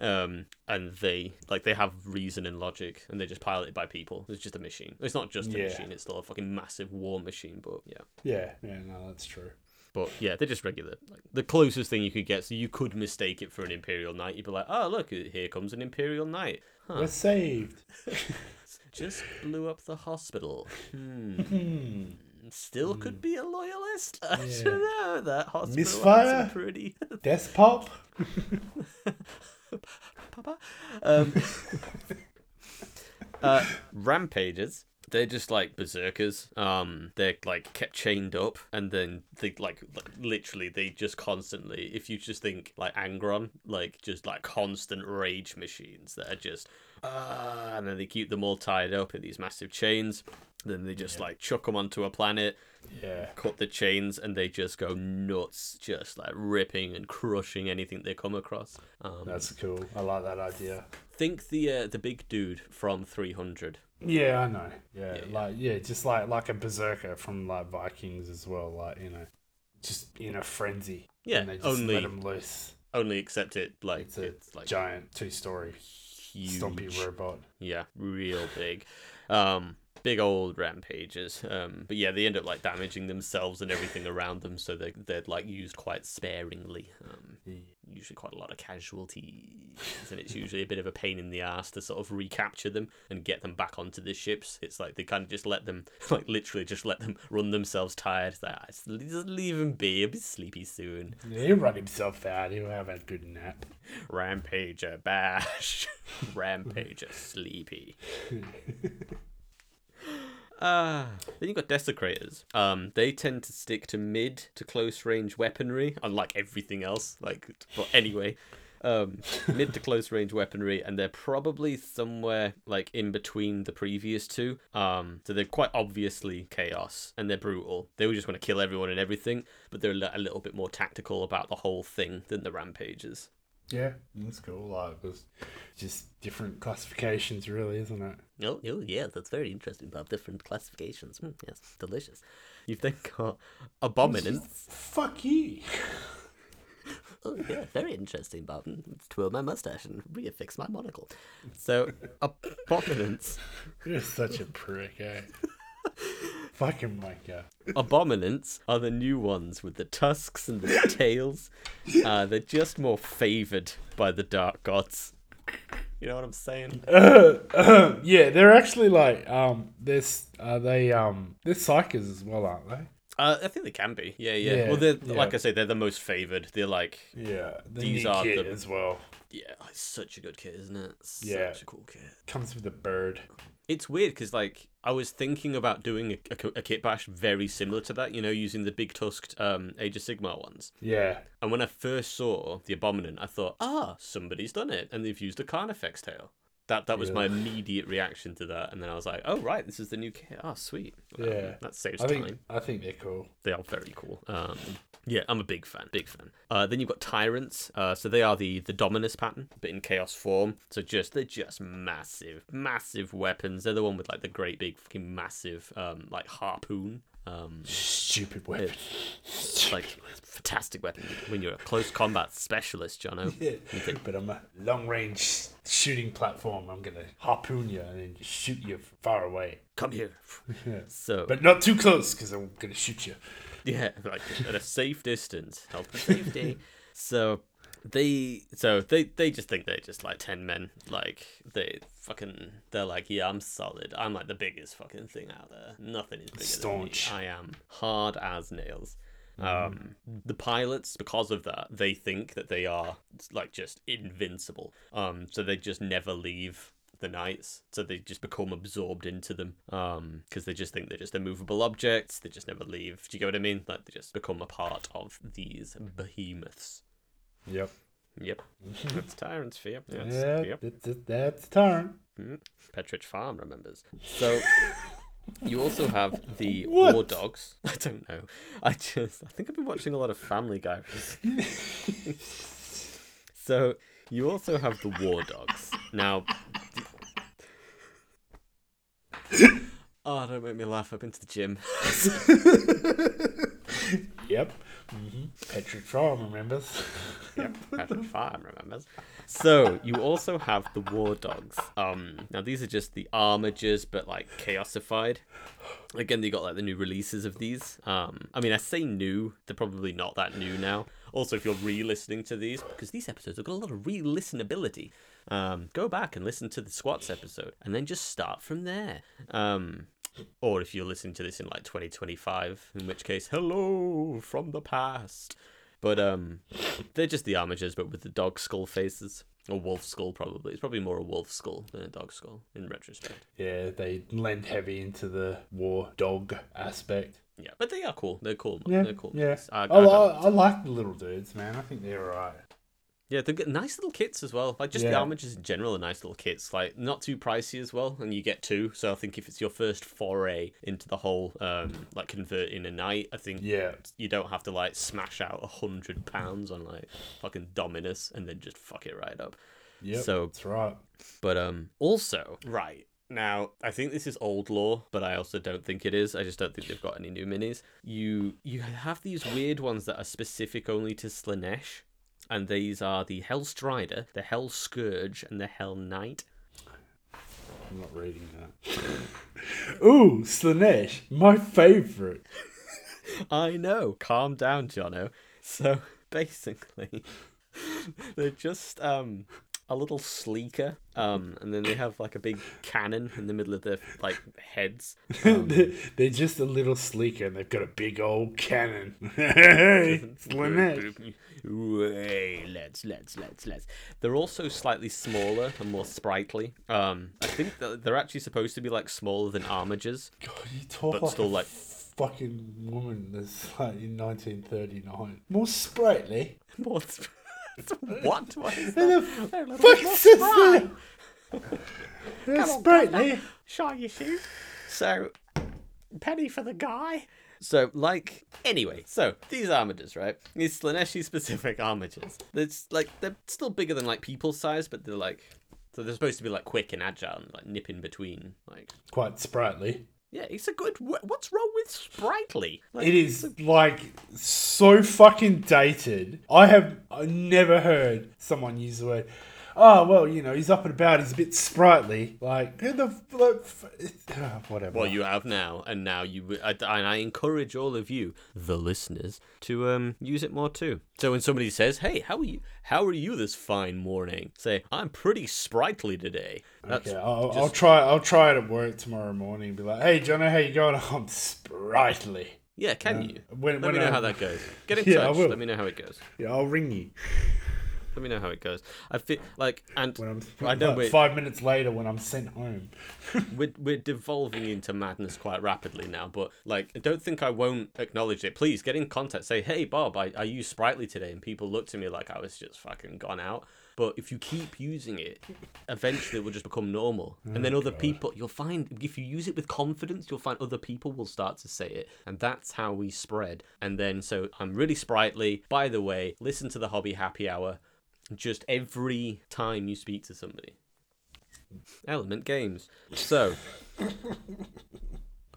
Um, and they like they have reason and logic, and they're just piloted by people. It's just a machine. It's not just a Yeah. machine. It's still a fucking massive war machine. But yeah. Yeah, yeah, no, that's true. But yeah, they're just regular. Like the closest thing you could get, so you could mistake it for an imperial knight. You'd be like, "Oh, look, here comes an imperial knight." Huh. We're saved. Just blew up the hospital. Hmm. Hmm. Still could be a loyalist. I Yeah. don't know. That hospital Misfire? pretty. Death Pop? Papa. Um, uh, rampages. They're just like berserkers. Um, they're like kept chained up, and then they like, like literally they just constantly. If you just think like Angron, like just like constant rage machines that are just, uh, and then they keep them all tied up in these massive chains. Then they just like chuck them onto a planet, Yeah. cut the chains, and they just go nuts, just like ripping and crushing anything they come across. Um, That's cool. I like that idea. think the uh, the big dude from 300 Yeah, I know. Yeah, Yeah, yeah. like yeah, just like like a berserker from like Vikings as well. Like you know, just in a frenzy. Yeah, and they just only- let them loose. only accept it like It's it's, a like giant two-story huge. stompy robot. yeah real big. Um big old rampages. Um but yeah they end up like damaging themselves and everything around them so they they're like used quite sparingly. Um usually quite a lot of casualties and it's usually a bit of a pain in the ass to sort of recapture them and get them back onto the ships. It's like they kind of just let them, like literally just let them run themselves tired. It's like, "Ah, just leave him be. He'll be sleepy soon. He'll run himself out. He'll have a good nap. Rampager bash. Rampager sleepy. Ah, then you've got desecrators. Um, they tend to stick to mid to close range weaponry, unlike everything else. Like, but anyway, um, mid to close range weaponry, and they're probably somewhere like in between the previous two. Um, so they're quite obviously chaos, and they're brutal. They all just want to kill everyone and everything, but they're a little bit more tactical about the whole thing than the rampagers. Yeah, that's cool. Like, it's just different classifications, really, isn't it? Oh, oh yeah, that's very interesting about different classifications. Mm, yes, delicious. You've then got abominants. Fuck you. Oh, yeah, very interesting, Bob. Mm, Twirl my mustache and reaffix my monocle. So, abominants. You're such a prick, eh? Fucking Micah. Abominants are the new ones with the tusks and the tails. Uh, they're just more favored by the dark gods. You know what I'm saying? yeah, they're actually like um, this. Are they um, they're psykers as well, aren't they? Uh, I think they can be. Yeah, yeah. Yeah, well, they're yeah. like I say, they're the most favored. They're like, Yeah, the These are the- as well. yeah, it's such a good kit, isn't it? Such Yeah. a cool kit. Comes with a bird. It's weird because like I was thinking about doing a, a, a kit bash very similar to that, you know, using the big tusked um, Age of Sigmar ones. Yeah, And when I first saw the Abominant, I thought, ah, somebody's done it, and they've used a Carnifex tail. That that was my immediate reaction to that, and then I was like, oh right, this is the new kit. Oh sweet. Um, Yeah. that saves I think time. I think they're cool. They are very cool. Um, yeah, I'm a big fan. Big fan. Uh, then you've got tyrants. Uh, so they are the the Dominus pattern, but in chaos form. So just they're just massive, massive weapons. They're the one with like the great big fucking massive um like harpoon. Um, Stupid weapon. it's like fantastic weapon when you're a close combat specialist, Jono. Yeah, but I'm a long range shooting platform. I'm gonna harpoon you and then shoot you far away. Come here. Yeah. So But not too close, because I'm gonna shoot you. Yeah, like at a safe distance, health and safety. so they, so they, they just think they're just like ten men. Like they fucking, they're like, yeah, I'm solid. I'm like the biggest fucking thing out there. Nothing is bigger Staunch. than me. I am hard as nails. Um, the pilots, because of that, they think that they are like just invincible. Um, so they just never leave the knights, so they just become absorbed into them. Um, because they just think they're just immovable objects. They just never leave. Do you get what I mean? Like they just become a part of these behemoths. Yep. Yep, that's tyrants you. Yes. Yeah, Yep. that's, that's turn. Petridge Farm remembers. So you also have the What? war dogs. I don't know. I just I think I've been watching a lot of Family Guy. so you also have the war dogs. Now Oh, don't make me laugh. I've been to the gym. Yep. Mm-hmm. Petrick Farm remembers. Yep, Patrick Farm remembers. So you also have the war dogs. Um, now these are just the Armigers, but like chaosified. Again, they got like the new releases of these. Um, I mean, I say new; they're probably not that new now. Also, if you're re-listening to these, because these episodes have got a lot of re-listenability, um, go back and listen to the squats episode, and then just start from there. Um, or if you're listening to this in like 2025, in which case, hello from the past. But um, they're just the Armigers, but with the dog skull faces. Or wolf skull, probably. It's probably more a wolf skull than a dog skull, in retrospect. Yeah, they lend heavy into the war dog aspect. Yeah, but they are cool. They're cool. Yeah, They're cool. yeah. I, I, I, I like the little dudes, man. I think they're alright. Yeah, they're good- nice little kits as well. Like just the Yeah. Armigers in general are nice little kits. Like not too pricey as well, and you get two. So I think if it's your first foray into the whole um like converting a knight, I think Yeah. you don't have to like smash out a hundred pounds on like fucking Dominus and then just fuck it right up. Yeah, So- that's right. But um also right now I think this is old lore, but I also don't think it is. I just don't think they've got any new minis. You you have these weird ones that are specific only to Slaanesh, and these are the Hell Strider, the Hell Scourge, and the Hell Knight. I'm not reading that. Ooh, Slaanesh, my favorite. I know. Calm down, Jono. So basically, they're just um a little sleeker. Um, and then they have like a big cannon in the middle of their like heads. They're they're just a little sleeker and they've got a big old cannon. hey, Lynette. Way, let's let's let's let's. They're also slightly smaller and more sprightly. Um, I think that they're actually supposed to be like smaller than armigers. God, you talk But like still, a like- fucking woman that's like in 1939. More sprightly. More sp- what? What is that? the They're a little fuck bit more says spry. Come on, sprightly. Shy you shoot. So, penny for the guy. So, like, anyway, so these Armigers, right? These Slaaneshi specific Armigers. It's like they're still bigger than like people size, but they're like so they're supposed to be like quick and agile and like nip in between. Like, Quite sprightly. yeah, it's a good. What's wrong with sprightly? Like, It is like so fucking dated. I have I never heard someone use the word. Oh well, you know he's up and about. He's a bit sprightly. Like who the like, whatever. Well, you have now, and now you, I, and I encourage all of you, the listeners, to um use it more too. So when somebody says, "Hey, how are you? How are you this fine morning?" Say, "I'm pretty sprightly today." That's Okay, I'll, just- I'll try. I'll try it at work tomorrow morning. and Be like, hey, Jono, how you going? I'm sprightly. yeah. Can you? When, Let when me know I- how that goes. Get in Yeah, touch. Let me know how it goes. Yeah, I'll ring you Let me know how it goes. I feel like, and when I'm. I know we're, five minutes later when I'm sent home. we're we're devolving into madness quite rapidly now. But like, I don't think I won't acknowledge it. Please get in contact. Say, "Hey, Bob, I I used Sprightly today," and people looked at me like I was just fucking gone out. But if you keep using it, eventually it will just become normal. and then oh, other people, you'll find, if you use it with confidence, you'll find other people will start to say it. And that's how we spread. And then, so I'm really sprightly. By the way, listen to the Hobby Happy Hour just every time you speak to somebody. Element Games. So,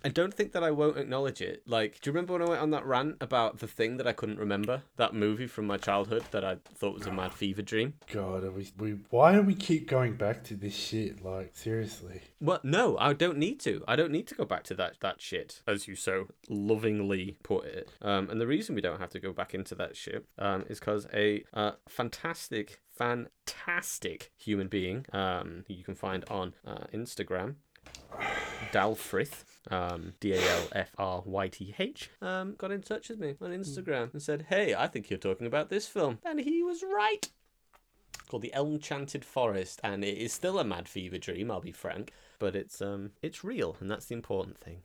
I don't think that I won't acknowledge it. Like, do you remember when I went on that rant about the thing that I couldn't remember? That movie from my childhood that I thought was a mad fever dream? God, are we, we? Why do we keep going back to this shit? Like seriously. Well, no, I don't need to. I don't need to go back to that that shit, as you so lovingly put it. Um, and the reason we don't have to go back into that shit um, is because a uh, fantastic, fantastic human being um, you can find on uh, Instagram, Dalfryth, um, D A L F R Y T H, um, got in touch with me on Instagram and said, "Hey, I think you're talking about this film," and he was right called the Elm Chanted Forest, and it is still a mad fever dream. I'll be frank, but it's um it's real, and that's the important thing.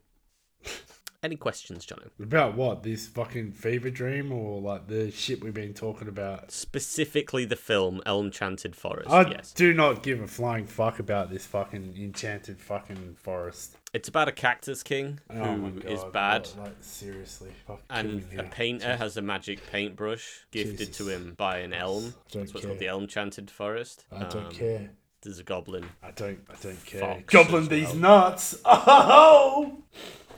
Any questions, Jono? About what? This fucking fever dream or like the shit we've been talking about? Specifically, the film Elm Chanted Forest. I yes, do not give a flying fuck about this fucking enchanted fucking forest. it's about a cactus king Oh who god. is bad. Like, like, seriously. Fuck, And a painter has a magic paintbrush gifted to him by an elm. Don't That's what's called the Elm Chanted Forest. I don't Um, care. There's a goblin. I don't. I don't care. Fox Goblin these well. nuts. Oh.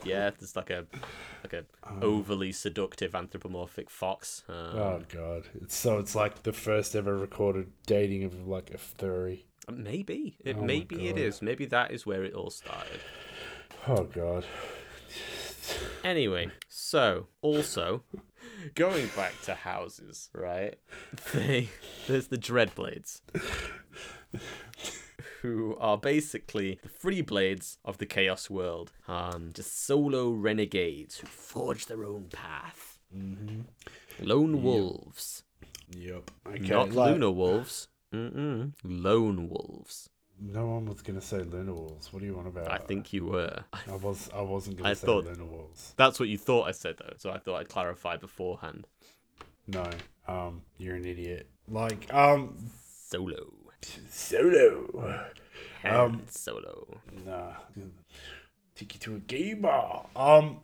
Yeah, there's like a like a overly seductive anthropomorphic fox. Um, Oh god. It's so it's like the first ever recorded dating of like a furry. Maybe it Oh maybe it is. Maybe that is where it all started. Oh god. Anyway, so also going back to houses, right? They there's the Dreadblades, who are basically the free blades of the Chaos world. Um, just solo renegades who forge their own path. Mm-hmm. Lone wolves, Yep. Okay. not like, lunar wolves. Mm-mm. Lone wolves. No one was gonna say lunar wolves. What do you want about? I think you were. I was. I wasn't gonna I say thought- lunar wolves. That's what you thought I said though, so I thought I'd clarify beforehand. No. Um. You're an idiot. Like. Um. Solo. Solo. Han Um, Solo. Nah. Take you to a gay bar. Um.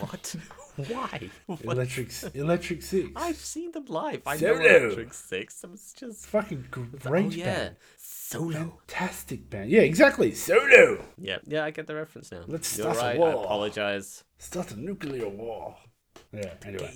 What? Why? Electric. Electric Six. I've seen them live. I Solo. know Electric Six. It's just Fucking oh great yeah, band. Solo. Fantastic band. Yeah. Exactly. Solo. Yeah, yeah, I get the reference now. Let's You're start a right. I war. apologize. Start a nuclear war. Yeah. Anyway.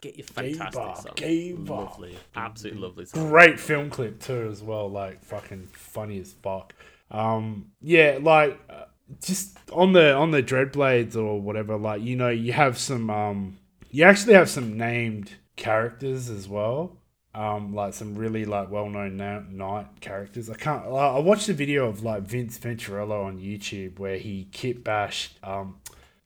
Get your fantastic bar, song. Lovely, absolutely lovely song. great film clip too as well like fucking funny as fuck um yeah like uh, just on the on the dreadblades or whatever like you know you have some um you actually have some named characters as well um, like some really like well-known na- knight characters. I can't. I I watched a video of like Vince Venturella on YouTube where he kit bashed um,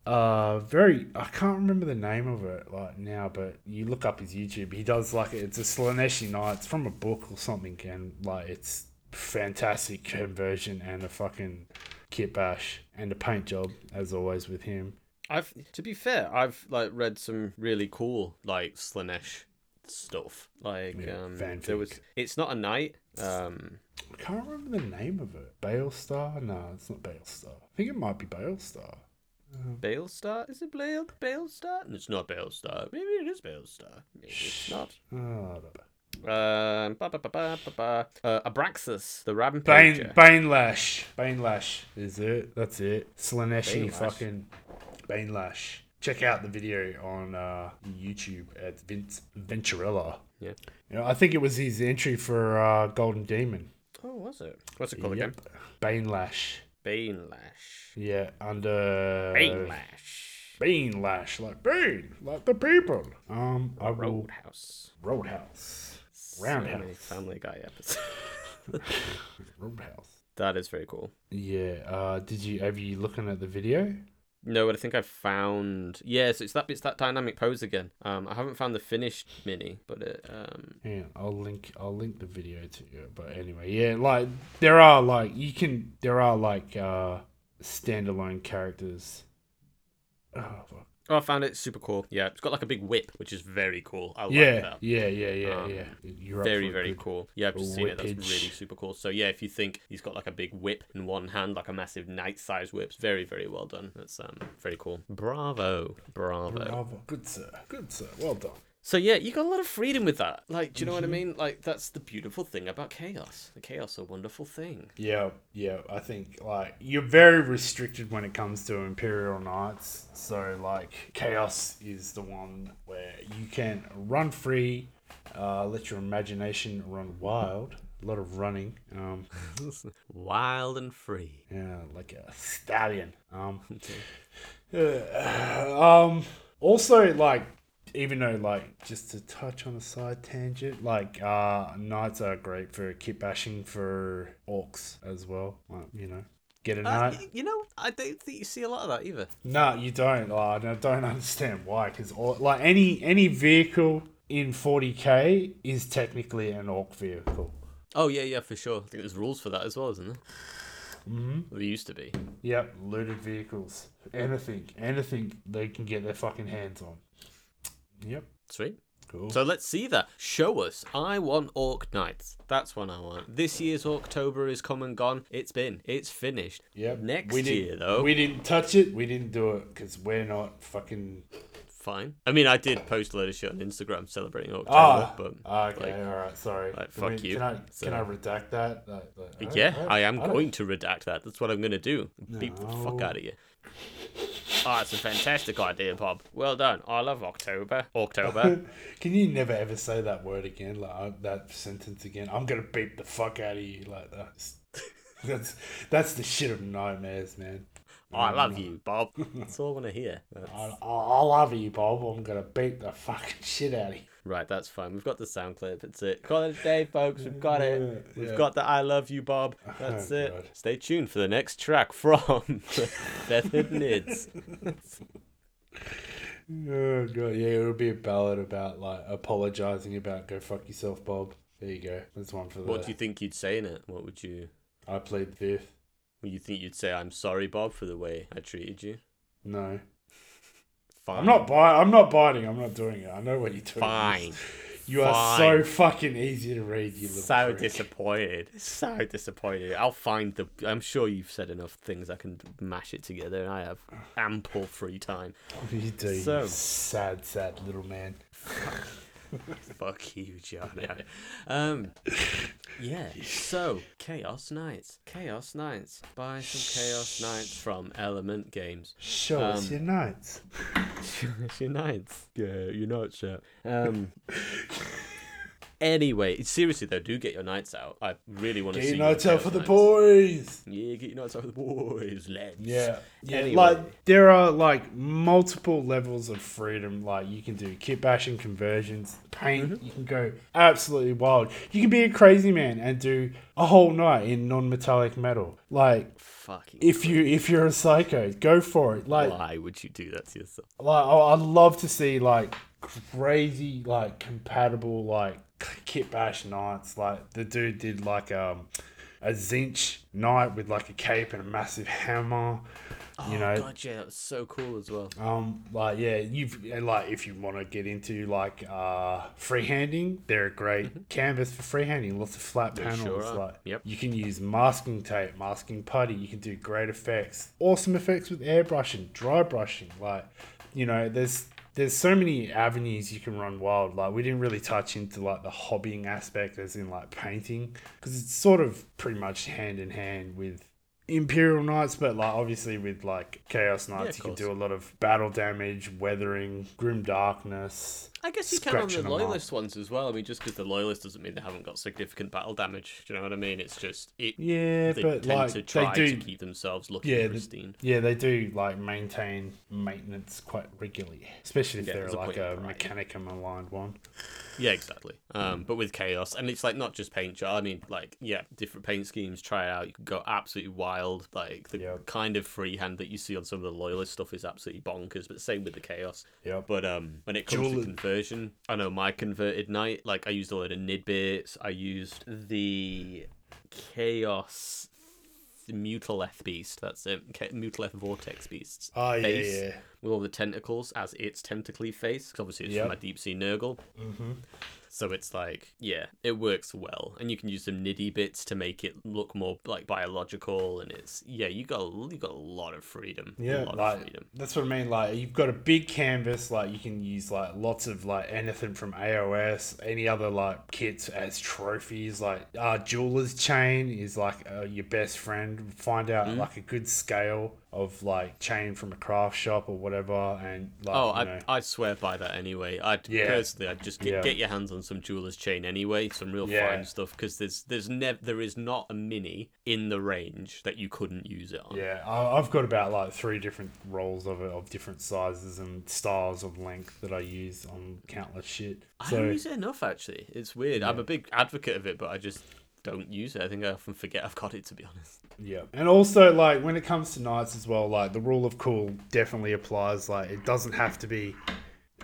uh, very. I can't remember the name of it like now, but you look up his YouTube. He does like it's a Slaaneshi knight. It's from a book or something, and like it's fantastic conversion and a fucking kit bash and a paint job as always with him. I've to be fair, I've like read some really cool like Slaanesh stuff. Like Yeah, um fanfic. there was it's not a knight. Um I can't remember the name of it. Balestar? No, it's not Balestar. I think it might be Balestar. Balestar? Is it Bale Balestar? It's not Balestar. Maybe it is Balestar. Maybe it's not. I don't know. Um, ba, ba, ba, ba, ba, ba. Uh, Abraxas, the Bane, Rampager. Bane Lash. Bane Lash is it. That's it. Slaaneshi Banelash. fucking Bane Lash. Check out the video on uh, YouTube at Vince Venturella. Yeah. You know, I think it was his entry for uh, Golden Demon. Oh, was it? What's it called again? Bane Lash. Bane Lash. Yeah, under Bane Lash. Bane Lash, like Bean, like the people. Um, I will Roadhouse. Roadhouse. So many Roundhouse. Family Guy episodes. Roadhouse. that is very cool. Yeah. Uh, did you have you looking at the video? No, but I think I found. Yeah, so it's that it's that dynamic pose again. Um, I haven't found the finished mini, but it um, Yeah, I'll link I'll link the video to you. But anyway, yeah, like there are like you can there are like uh standalone characters. Oh, fuck. Oh, I found it super cool. Yeah, it's got like a big whip, which is very cool. I like yeah, that. yeah, yeah, yeah, Um, yeah. You're Very, very cool. Yeah, I've just seen it. That's really super cool. So yeah, if you think he's got like a big whip in one hand, like a massive knight-sized whip, it's very, very well done. That's um very cool. Bravo, bravo. Bravo, good sir, good sir. Well done. So yeah, you got a lot of freedom with that. Like, do you know Mm-hmm. what I mean? Like, that's the beautiful thing about chaos. The chaos, a wonderful thing. Yeah, yeah. I think like you're very restricted when it comes to Imperial Knights. So like Chaos is the one where you can run free, uh, let your imagination run wild. A lot of running. Um, Wild and free. yeah, like a stallion. Um, uh, um. Also, like even though like just to touch on a side tangent, like uh, knights are great for kit bashing for orcs as well. Like, you know, get a Uh, knight. you know, I don't think you see a lot of that either. No, you don't. Like, I don't understand why. Because like any any vehicle in 40k is technically an orc vehicle. Oh yeah, yeah, for sure. I think there's rules for that as well, isn't there? Mm-hmm. Well, there used to be. Yep, looted vehicles. Anything, anything they can get their fucking hands on. Yep. Sweet. Cool. So let's see that. Show us. I want Orc Knights. That's what I want. This year's October is come and gone. It's been. It's finished. Yep. Next we year, though. We didn't touch it. We didn't do it because we're not fucking. Fine. I mean, I did post a load of shit on Instagram celebrating October, Ah, but okay, like, all right, sorry. like, Can we- fuck you. Can I, So- can I redact that? Like, yeah, don't- I am going to redact that. That's what I'm going to do. Beat the fuck out of you. Oh, it's a fantastic idea, Bob. Well done. I love October. October. Can you never ever say that word again, like uh, that sentence again? I'm gonna beat the fuck out of you, like that. That's that's the shit of nightmares, man. I love you, Bob. That's all I want to hear. I, I, I love you, Bob. I'm gonna beat the fucking shit out of you. Right, that's fine. We've got the sound clip. That's it. Call it a day, folks. We've got it. We've Yeah. got the I love you, Bob. Oh, that's Oh, it. God. Stay tuned for the next track from Feathered Nids. Oh god, yeah, it would be a ballad about like apologizing about go fuck yourself, Bob. There you go. That's one for the. What do you think you'd say in it? What would you? I played fifth. You think you'd say I'm sorry, Bob, for the way I treated you? No, Fine. I'm not biting. I'm not biting. I'm not doing it. I know what you're doing. Fine. You are so fucking easy to read. You little So prick. disappointed. So disappointed. I'll find the. I'm sure you've said enough things. I can mash it together, and I have ample free time. You do. So- you sad, sad little man. Fuck you, Jono. Um, yeah. So, Chaos Knights. Chaos Knights. Buy some Chaos Knights from Element Games. Show us Um, your Knights. your Knights. Yeah, your Knights, yeah. Um, Anyway, seriously though, do get your knights out. I really want to Get see your knights out for the boys. Yeah, get your nights out for the boys, lads. Yeah, yeah. Anyway. Like there are like multiple levels of freedom. Like you can do kit bashing conversions, paint. Mm-hmm. You can go absolutely wild. You can be a crazy man and do a whole knight in non-metallic metal. Like Fucking. if you if you're a psycho, go for it. Like Why would you do that to yourself? like I- I'd love to see like crazy like compatible like kit bash knights. Like the dude did like um a Tzeentch knight with like a cape and a massive hammer. You oh know, God, yeah, that was so cool as well. um, like yeah, you've and, like if you want to get into like uh freehanding, they're a great canvas for freehanding. Lots of flat panels. sure. Like Yep. you can use masking tape, masking putty. You can do great effects, awesome effects with airbrushing, dry brushing. Like you know, there's there's so many avenues you can run wild. Like we didn't really touch into like the hobbying aspect, as in like painting, because it's sort of pretty much hand in hand with Imperial Knights, but like obviously with like Chaos Knights, of you can do a lot of battle damage, weathering, grim darkness. I guess you can on the Scratching 'em up. loyalist ones as well. I mean, just because the loyalist doesn't mean they haven't got significant battle damage. Do you know what I mean? It's just it. Yeah, They but tend like to they try do, to keep themselves looking yeah, pristine. yeah, they do like maintain maintenance quite regularly, especially if Yeah, they're a like a variety. Mechanicum aligned one. Yeah, exactly. Um, but with chaos, and it's like not just paint job. I mean, like yeah, different paint schemes. Try it out. You can go absolutely wild. Like the Yeah. kind of freehand that you see on some of the loyalist stuff is absolutely bonkers. But same with the chaos. Yeah. But um, when it comes Jewel- to conversion, I know my converted knight. Like I used a lot of nid bits. I used the chaos mutalith beast. That's it. Mutalith vortex beasts. Oh yeah, yeah. with all the tentacles as its tentacly face. Because obviously it's Yep. from my deep sea Nurgle. Mm-hmm. So it's like, yeah, it works well, and you can use some niddy bits to make it look more like biological, and it's yeah, you got you got a lot of freedom, a Yeah, lot of like freedom. that's what I mean. Like you've got a big canvas, like you can use like lots of like anything from AOS, any other like kits as trophies. Like uh, jeweler's chain is like uh, your best friend. Find out Mm-hmm. like a good scale of like chain from a craft shop or whatever, and like Oh, you I know, I swear by that anyway. I would Yeah. personally, I'd just get, Yeah. get your hands on some jeweler's chain anyway, some real Yeah. fine stuff, because there's there's never there is not a mini in the range that you couldn't use it on. yeah, I- I've got about like three different rolls of it of different sizes and styles of length that I use on countless shit. I don't use it enough actually. It's weird. I'm a big advocate of it, but I just don't use it. I think I often forget I've got it to be honest. Yeah. And also like when it comes to knights as well, like the rule of cool definitely applies. Like it doesn't have to be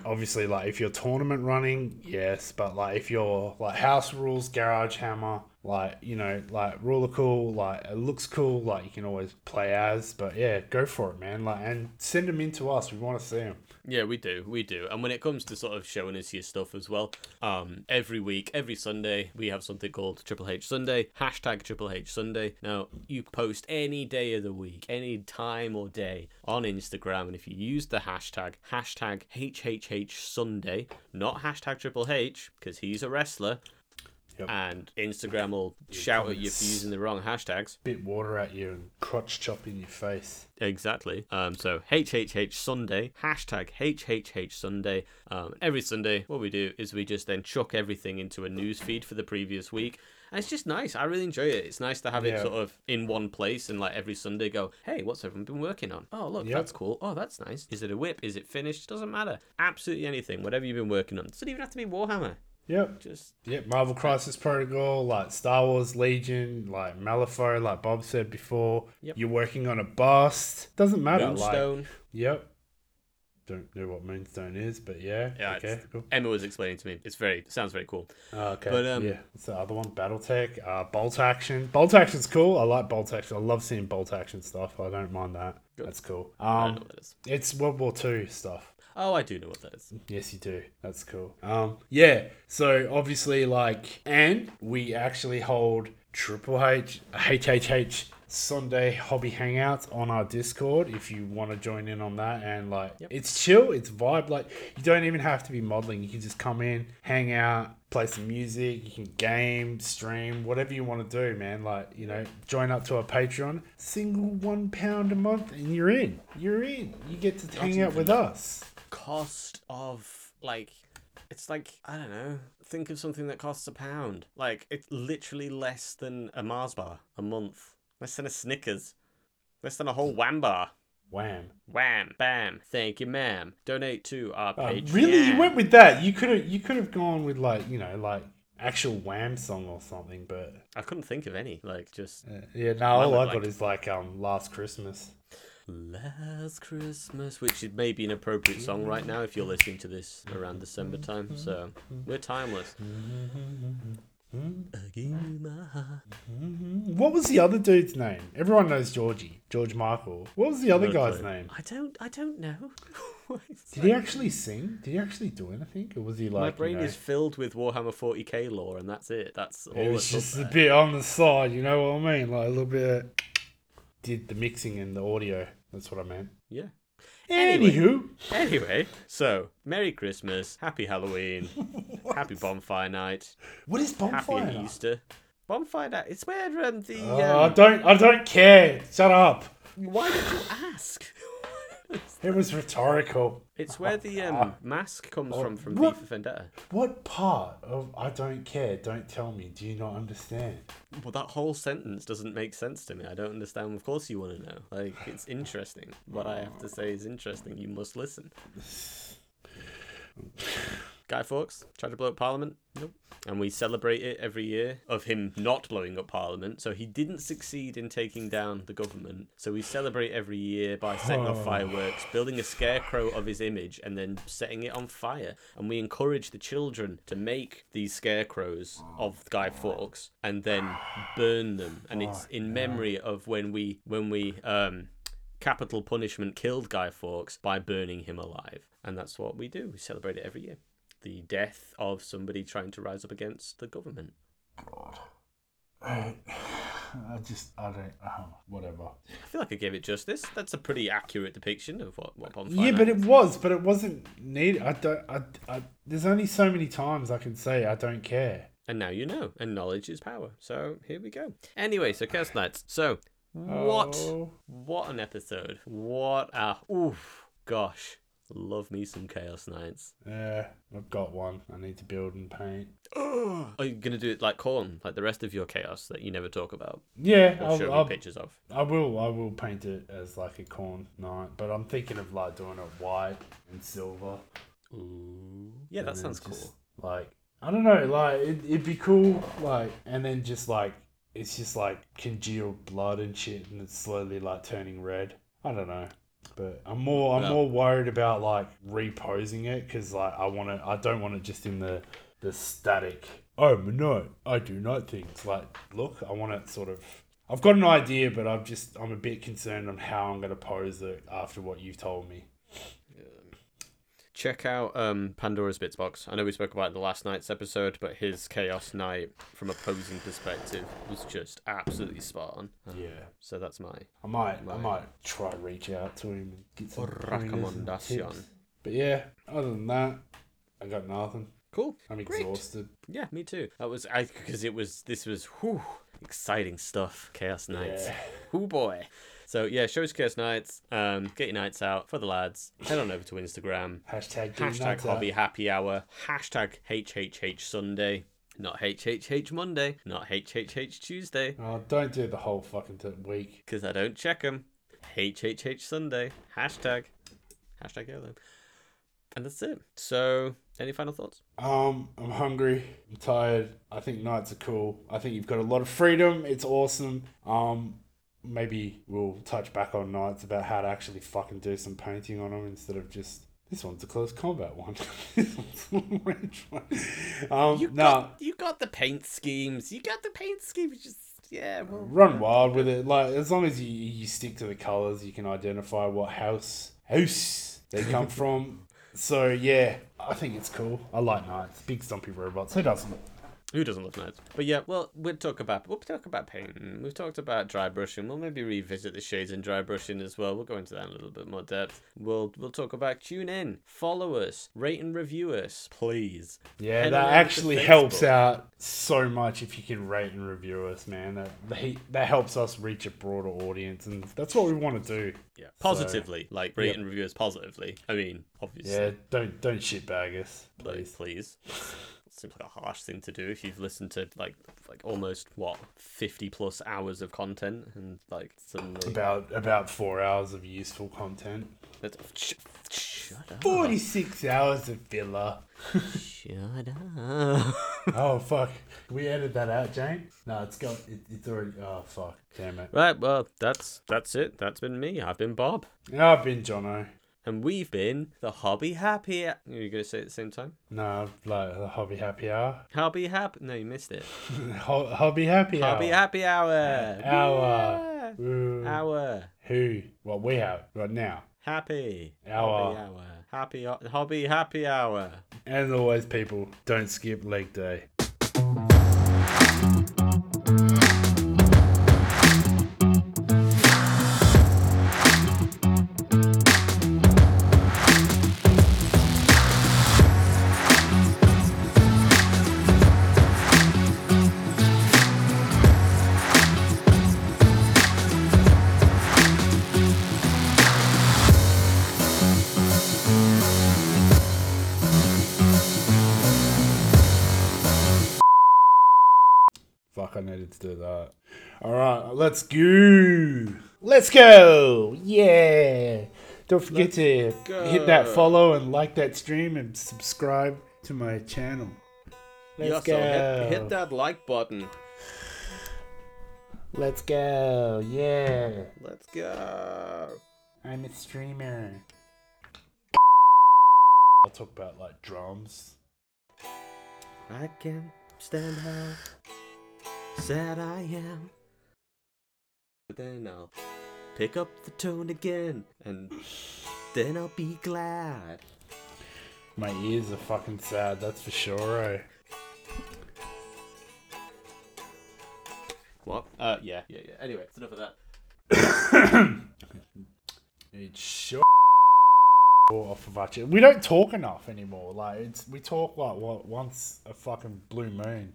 obviously like if you're tournament running, yes, but like if you're like house rules, garage hammer, like, you know, like rule of cool, like it looks cool, like you can always play as, but yeah, go for it, man. Like and send them in to us. We want to see them. Yeah, we do, we do. And when it comes to sort of showing us your stuff as well, um, every week, every Sunday, we have something called Triple H Sunday, hashtag Triple H Sunday. Now, you post any day of the week, any time or day on Instagram, and if you use the hashtag, hashtag HHH Sunday, not hashtag Triple H, because he's a wrestler, Yep. and Instagram will shout at you for using the wrong hashtags. Bit water at you and crotch chop in your face. Exactly. Um, so HHH Sunday, hashtag HHH Sunday. Um, every Sunday, what we do is we just then chuck everything into a news feed for the previous week. And it's just nice. I really enjoy it. It's nice to have it sort of in one place and like every Sunday go, hey, what's everyone been working on? Oh, look, Yep. that's cool. Oh, that's nice. Is it a WIP? Is it finished? Doesn't matter. Absolutely anything. Whatever you've been working on. doesn't even have to be Warhammer. Yep. Just Yep, Marvel Crisis Protocol, like Star Wars Legion, like Malifaux, like Bob said before. Yep. You're working on a bust. Doesn't matter. Like, Moonstone. yep. Don't know what Moonstone is, but yeah. Yeah, okay. Cool. Emma was explaining to me. It's very, it sounds very cool. Oh, okay. but, um, yeah. What's the other one? BattleTech. Uh, Bolt Action. Bolt Action's cool. I like Bolt Action. I love seeing Bolt Action stuff. I don't mind that. Good. That's cool. Um, what that is. it's World War Two stuff. Oh, I do know what that is. Yes, you do. That's cool. Um, yeah. So obviously, like, and we actually hold Triple H, HHH Sunday hobby hangouts on our Discord. If you want to join in on that, and like, Yep. it's chill, it's vibe. Like, you don't even have to be modeling. You can just come in, hang out, play some music. You can game, stream, whatever you want to do, man. Like, you know, join up to our Patreon. Single one pound a month, and you're in. You're in. You get to hang out with us. Cost of like it's like I don't know, think of something that costs a pound. Like it's literally less than a Mars bar a month, less than a Snickers, less than a whole Wham bar. Wham. Wham, bam, thank you, ma'am. Donate to our Uh, Patreon. really, you went with that? You could have you could have gone with like you know like actual Wham song or something, but I couldn't think of any. Like just uh, yeah, no, all I like- got is like um Last Christmas. Last Christmas, which is maybe an appropriate song right now if you're listening to this around December time. So we're timeless. I give you my heart. What was the other dude's name? Everyone knows Georgie, George Michael. What was the other guy's clue. name? I don't. I don't know. Did he actually sing? Did he actually do anything, or was he like? My you brain know- is filled with Warhammer 40k lore, and that's it. That's all. It was that's up just a bit on the side, you know what I mean? Like a little bit. Did the mixing and the audio. That's what I meant. Yeah. Anyway. Anywho, Anyway, so Merry Christmas, Happy Halloween, Happy Bonfire Night, what is bonfire? Happy Easter. Bonfire Night. It's where um, the. Oh, I Um, don't. I don't care. Shut up. why did you ask? It was rhetorical. It's where the um, mask comes from from What? V for Vendetta. What part of I don't care? Don't tell me. Do you not understand? Well, that whole sentence doesn't make sense to me. I don't understand. Of course, you want to know. Like, it's interesting. What I have to say is interesting. You must listen. Guy Fawkes tried to blow up Parliament. Nope. And we celebrate it every year of him not blowing up Parliament. So he didn't succeed in taking down the government. So we celebrate every year by setting off fireworks, building a scarecrow of his image, and then setting it on fire. And we encourage the children to make these scarecrows of Guy Fawkes and then burn them. And it's in memory of when we when we um capital punishment killed Guy Fawkes by burning him alive. And that's what we do. We celebrate it every year. The death of somebody trying to rise up against the government. I, I just I don't. Uh, whatever. I feel like I gave it justice. That's a pretty accurate depiction of what, what bonfire Yeah, but it was. But it wasn't needed. I don't. I, I. There's only so many times I can say I don't care. And now you know. And knowledge is power. So here we go. Anyway, so Chaos Knights. So what Oh. what an episode. What a oof gosh. Love me some Chaos Knights. Yeah, I've got one. I need to build and paint. Are you gonna do it like Khorne, like the rest of your chaos that you never talk about Yeah, or show I'll, me I'll, pictures of? I will. I will paint it as like a Khorne knight, but I'm thinking of like doing it white and silver. Ooh. Yeah, that sounds just, cool. Like I don't know, like it, it'd be cool. Like and then just like it's just like congealed blood and shit, and it's slowly like turning red. I don't know. But I'm more I'm Well- more worried about like reposing it because like I want to I don't want it just in the the static. Oh no, I do not things like look. I want it sort of. I've got an idea, but I'm just I'm a bit concerned on how I'm going to pose it after what you've told me. Check out um, Pandora's Bits box. I know we spoke about it in the last night's episode, but his Chaos Knight, from a posing perspective, was just absolutely spot on. Um, Yeah. So that's my I might, I might try reach out to him and get some recommendation. But yeah, other than that, I got nothing. Cool. I'm Great. exhausted. Yeah, me too. That was I because it was this was whew, exciting stuff. Chaos Knights. Yeah. Whoo boy. So yeah, show shows Chaos Knights. Um, get your knights out for the lads. Head on over to Instagram. Hashtag Hashtag nuts out. Happy Hour. Hashtag HHH Sunday. Not HHH Monday. Not HHH Tuesday. Oh, don't do the whole fucking t- week. Because I don't check them. HHH Sunday. Hashtag. Hashtag YOLO. And that's it. So, any final thoughts? Um, I'm hungry. I'm tired. I think knights are cool. I think you've got a lot of freedom. It's awesome. Um, maybe we'll touch back on knights about how to actually fucking do some painting on them instead of just this one's a close combat one. this one's a range one. Um, You no, got you got the paint schemes. You got the paint schemes. Just yeah. Well, run wild with it. Like as long as you you stick to the colors, you can identify what house house they come from. So yeah, I think it's cool. I like knights, big stumpy robots. Who doesn't? Who doesn't love knights? But yeah, well, we'll talk about we'll talk about painting. We've talked about dry brushing. We'll maybe revisit the shades and dry brushing as well. We'll go into that in a little bit more depth. We'll we'll talk about tune in, follow us, rate and review us, please. Yeah, Head that on over to actually helps out so much if you can rate and review us, man. That that, that helps us reach a broader audience, and that's what we want to do. Yeah, positively, like rate Yep. and review us positively. I mean, obviously, Yeah, don't don't shitbag us, please, please. please. seems like a harsh thing to do if you've listened to like like almost what fifty plus hours of content and like suddenly About about four hours of useful content. That's, sh- shut up. Forty six hours of filler. Shut up. oh fuck! Can we edit that out, Jane? No, it's got it, it's already. Oh fuck! Damn it! right, well, that's that's it. That's been me. I've been Bob. I've been Jono. And we've been the Hobby Happy. Are you going to say it at the same time? No, like the hobby happy hour. Hobby Happy. No, you missed it. Ho- hobby happy hour. Hobby Happy Hour. Hour. Yeah. Hour. Who? What we have right now. Happy. Hour. Hobby Hour. Happy Hobby Happy Hour. And always, people don't skip leg day. Let's go. Let's go. Yeah. Don't forget to hit that follow and like that stream and subscribe to my channel. Let's Yes, go. so hit, hit that like button. Let's go. Yeah. Let's go. I'm a streamer. I'll talk about like drums. I can't stand how sad I am. But then I'll pick up the tone again, and then I'll be glad. My ears are fucking sad, that's for sure. Eh? What? Uh, yeah, yeah, yeah. Anyway, it's enough of that. It's sure off of our. We don't talk enough anymore. Like it's we talk like what once a fucking blue moon.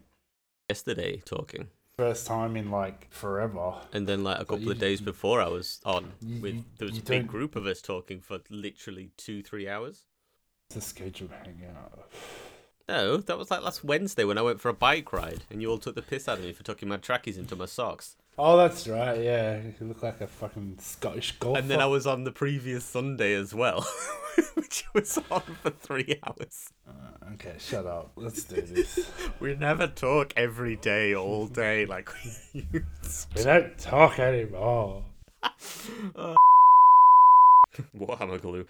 Yesterday, talking, First time in like forever. and then like a couple you- of days before, I was on You- with there was a big group of us talking for literally two, three hours. It's a scheduled hangout. No, that was like last Wednesday when I went for a bike ride, and you all took the piss out of me for tucking my trackies into my socks. Oh, that's right. Yeah, you look like a fucking Scottish golfer. And then I was on the previous Sunday as well, which was on for three hours. Uh, okay, shut up. Let's do this. We never talk every day, all day, like we used. we don't talk anymore. Warhammer glue.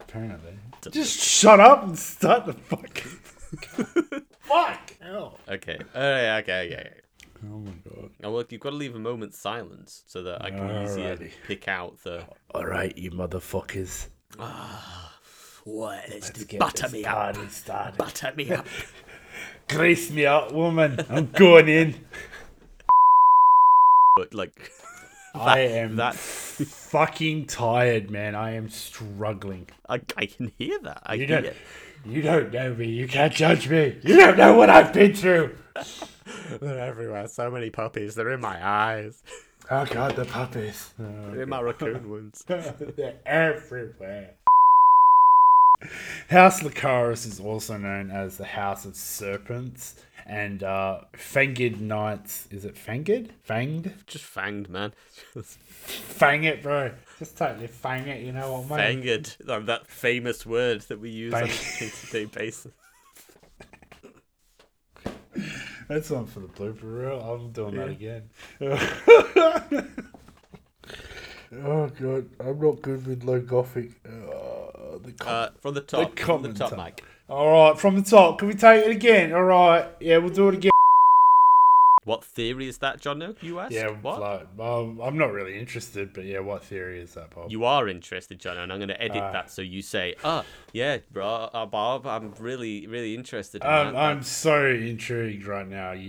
Apparently. Just shut up and start the fucking. Fuck. Hell. Okay, okay, okay, okay. Oh my god. Now look, you've got to leave a moment's silence so that I can easier pick out the. All right, you motherfuckers. Ah, what? Let's, Let's do get butter this me up. party started. Butter me up. Grease me up, woman. I'm going in. but like, I am that- fucking tired, man. I am struggling. I, I can hear that. I You hear. don't, you don't know me. You can't judge me. You don't know what I've been through. They're everywhere. So many puppies. They're in my eyes. Oh god, the puppies. They're in my raccoon wounds. They're everywhere. House Lucaryx is also known as the House of Serpents and uh, Fanged Knights. Is it Fanged? Fanged? Just fanged, man. Just Fang it, bro. Just totally fang it, you know what, mate? fanged. Like that famous word that we use on a Fang- day-to-day basis. That's one for the blooper reel. I'm doing that again. oh god, I'm not good with low gothic. Uh, the com- Uh, from the top. From the top, top. Mike. All right, from the top. Can we take it again? All right. Yeah, we'll do it again. What theory is that, Jono? You asked. Yeah, What? like, um, I'm not really interested, but yeah, what theory is that, Bob? You are interested, Jono, and I'm going to edit Ah. that so you say, "Ah, yeah, bro, uh, Bob, I'm really, really interested in Um, that, I'm that so intrigued right now. You,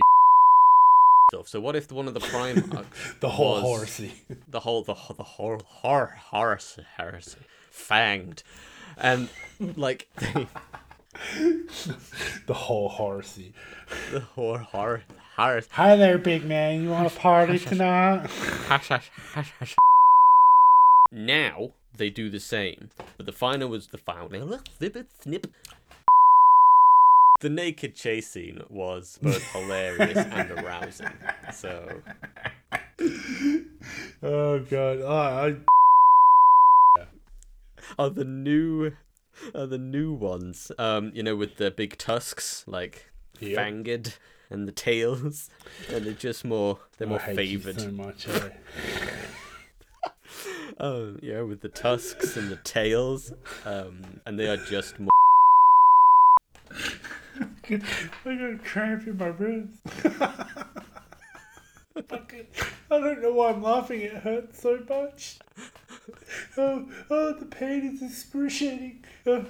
stuff." So, what if one of the prime, uh, the whole horsey. the whole, the the whole, hor, horse, heresy, fanged, and like the whole horsey. the whole, hor, horse, Hi there, big man. You want a party tonight? hash, hash, hash, hash. Now they do the same, but the final was the final. Snip, snip. the naked chase scene was both hilarious and arousing. So Oh god. Oh, I are the new are the new ones. Um, you know, with the big tusks, like Yep. fanged and the tails. And they're just more they're more favoured. so much. eh? Oh, yeah, with the tusks and the tails. Um, and they are just more I got a cramp in my ribs. I don't know why I'm laughing. It hurts so much. Oh, oh, the pain is excruciating. Oh,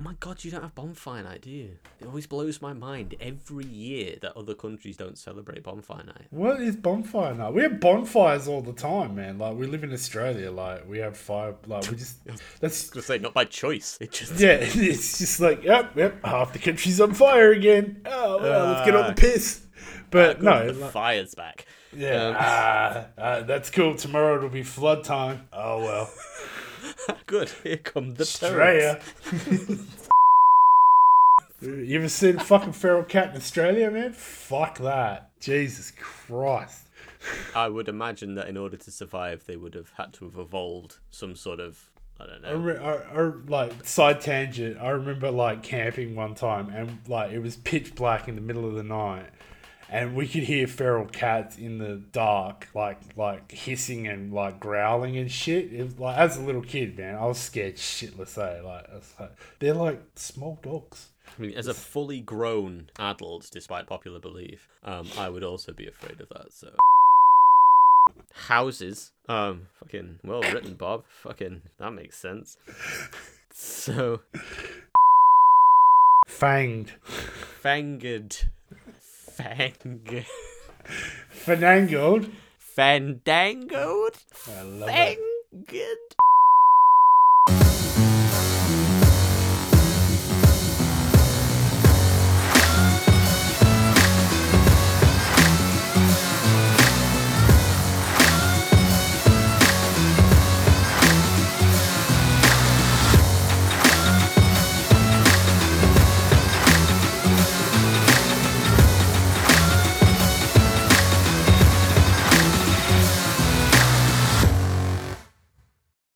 Oh my god, you don't have bonfire night, do you? It always blows my mind every year that other countries don't celebrate bonfire night. what is bonfire night? We have bonfires all the time, man. Like we live in Australia. Like we have fire. Like we just. That's was say not by choice. It just yeah. It's just like yep, yep. Half the country's on fire again. Oh well, let's get on the ah. piss. But no, the like- fire's back. Yeah. Um, ah, that's cool. Tomorrow it'll be flood time. Oh well. Good. Here come the. Australia. you ever seen a fucking feral cat in Australia, man? Fuck that. Jesus Christ. I would imagine that in order to survive, they would have had to have evolved some sort of I don't I, know. re- I, I, like side tangent. I remember like camping one time, and like it was pitch black in the middle of the night, and we could hear feral cats in the dark, like like hissing and like growling and shit. It was like as a little kid, man, I was scared shitless. Eh? Like, like they're like small dogs. I mean, as a fully grown adult, despite popular belief, um, I would also be afraid of that. So houses, um, fucking well written, Bob. Fucking that makes sense. So Fanged, fanged, fang, fandangled. fandangoed, I love it. fanged.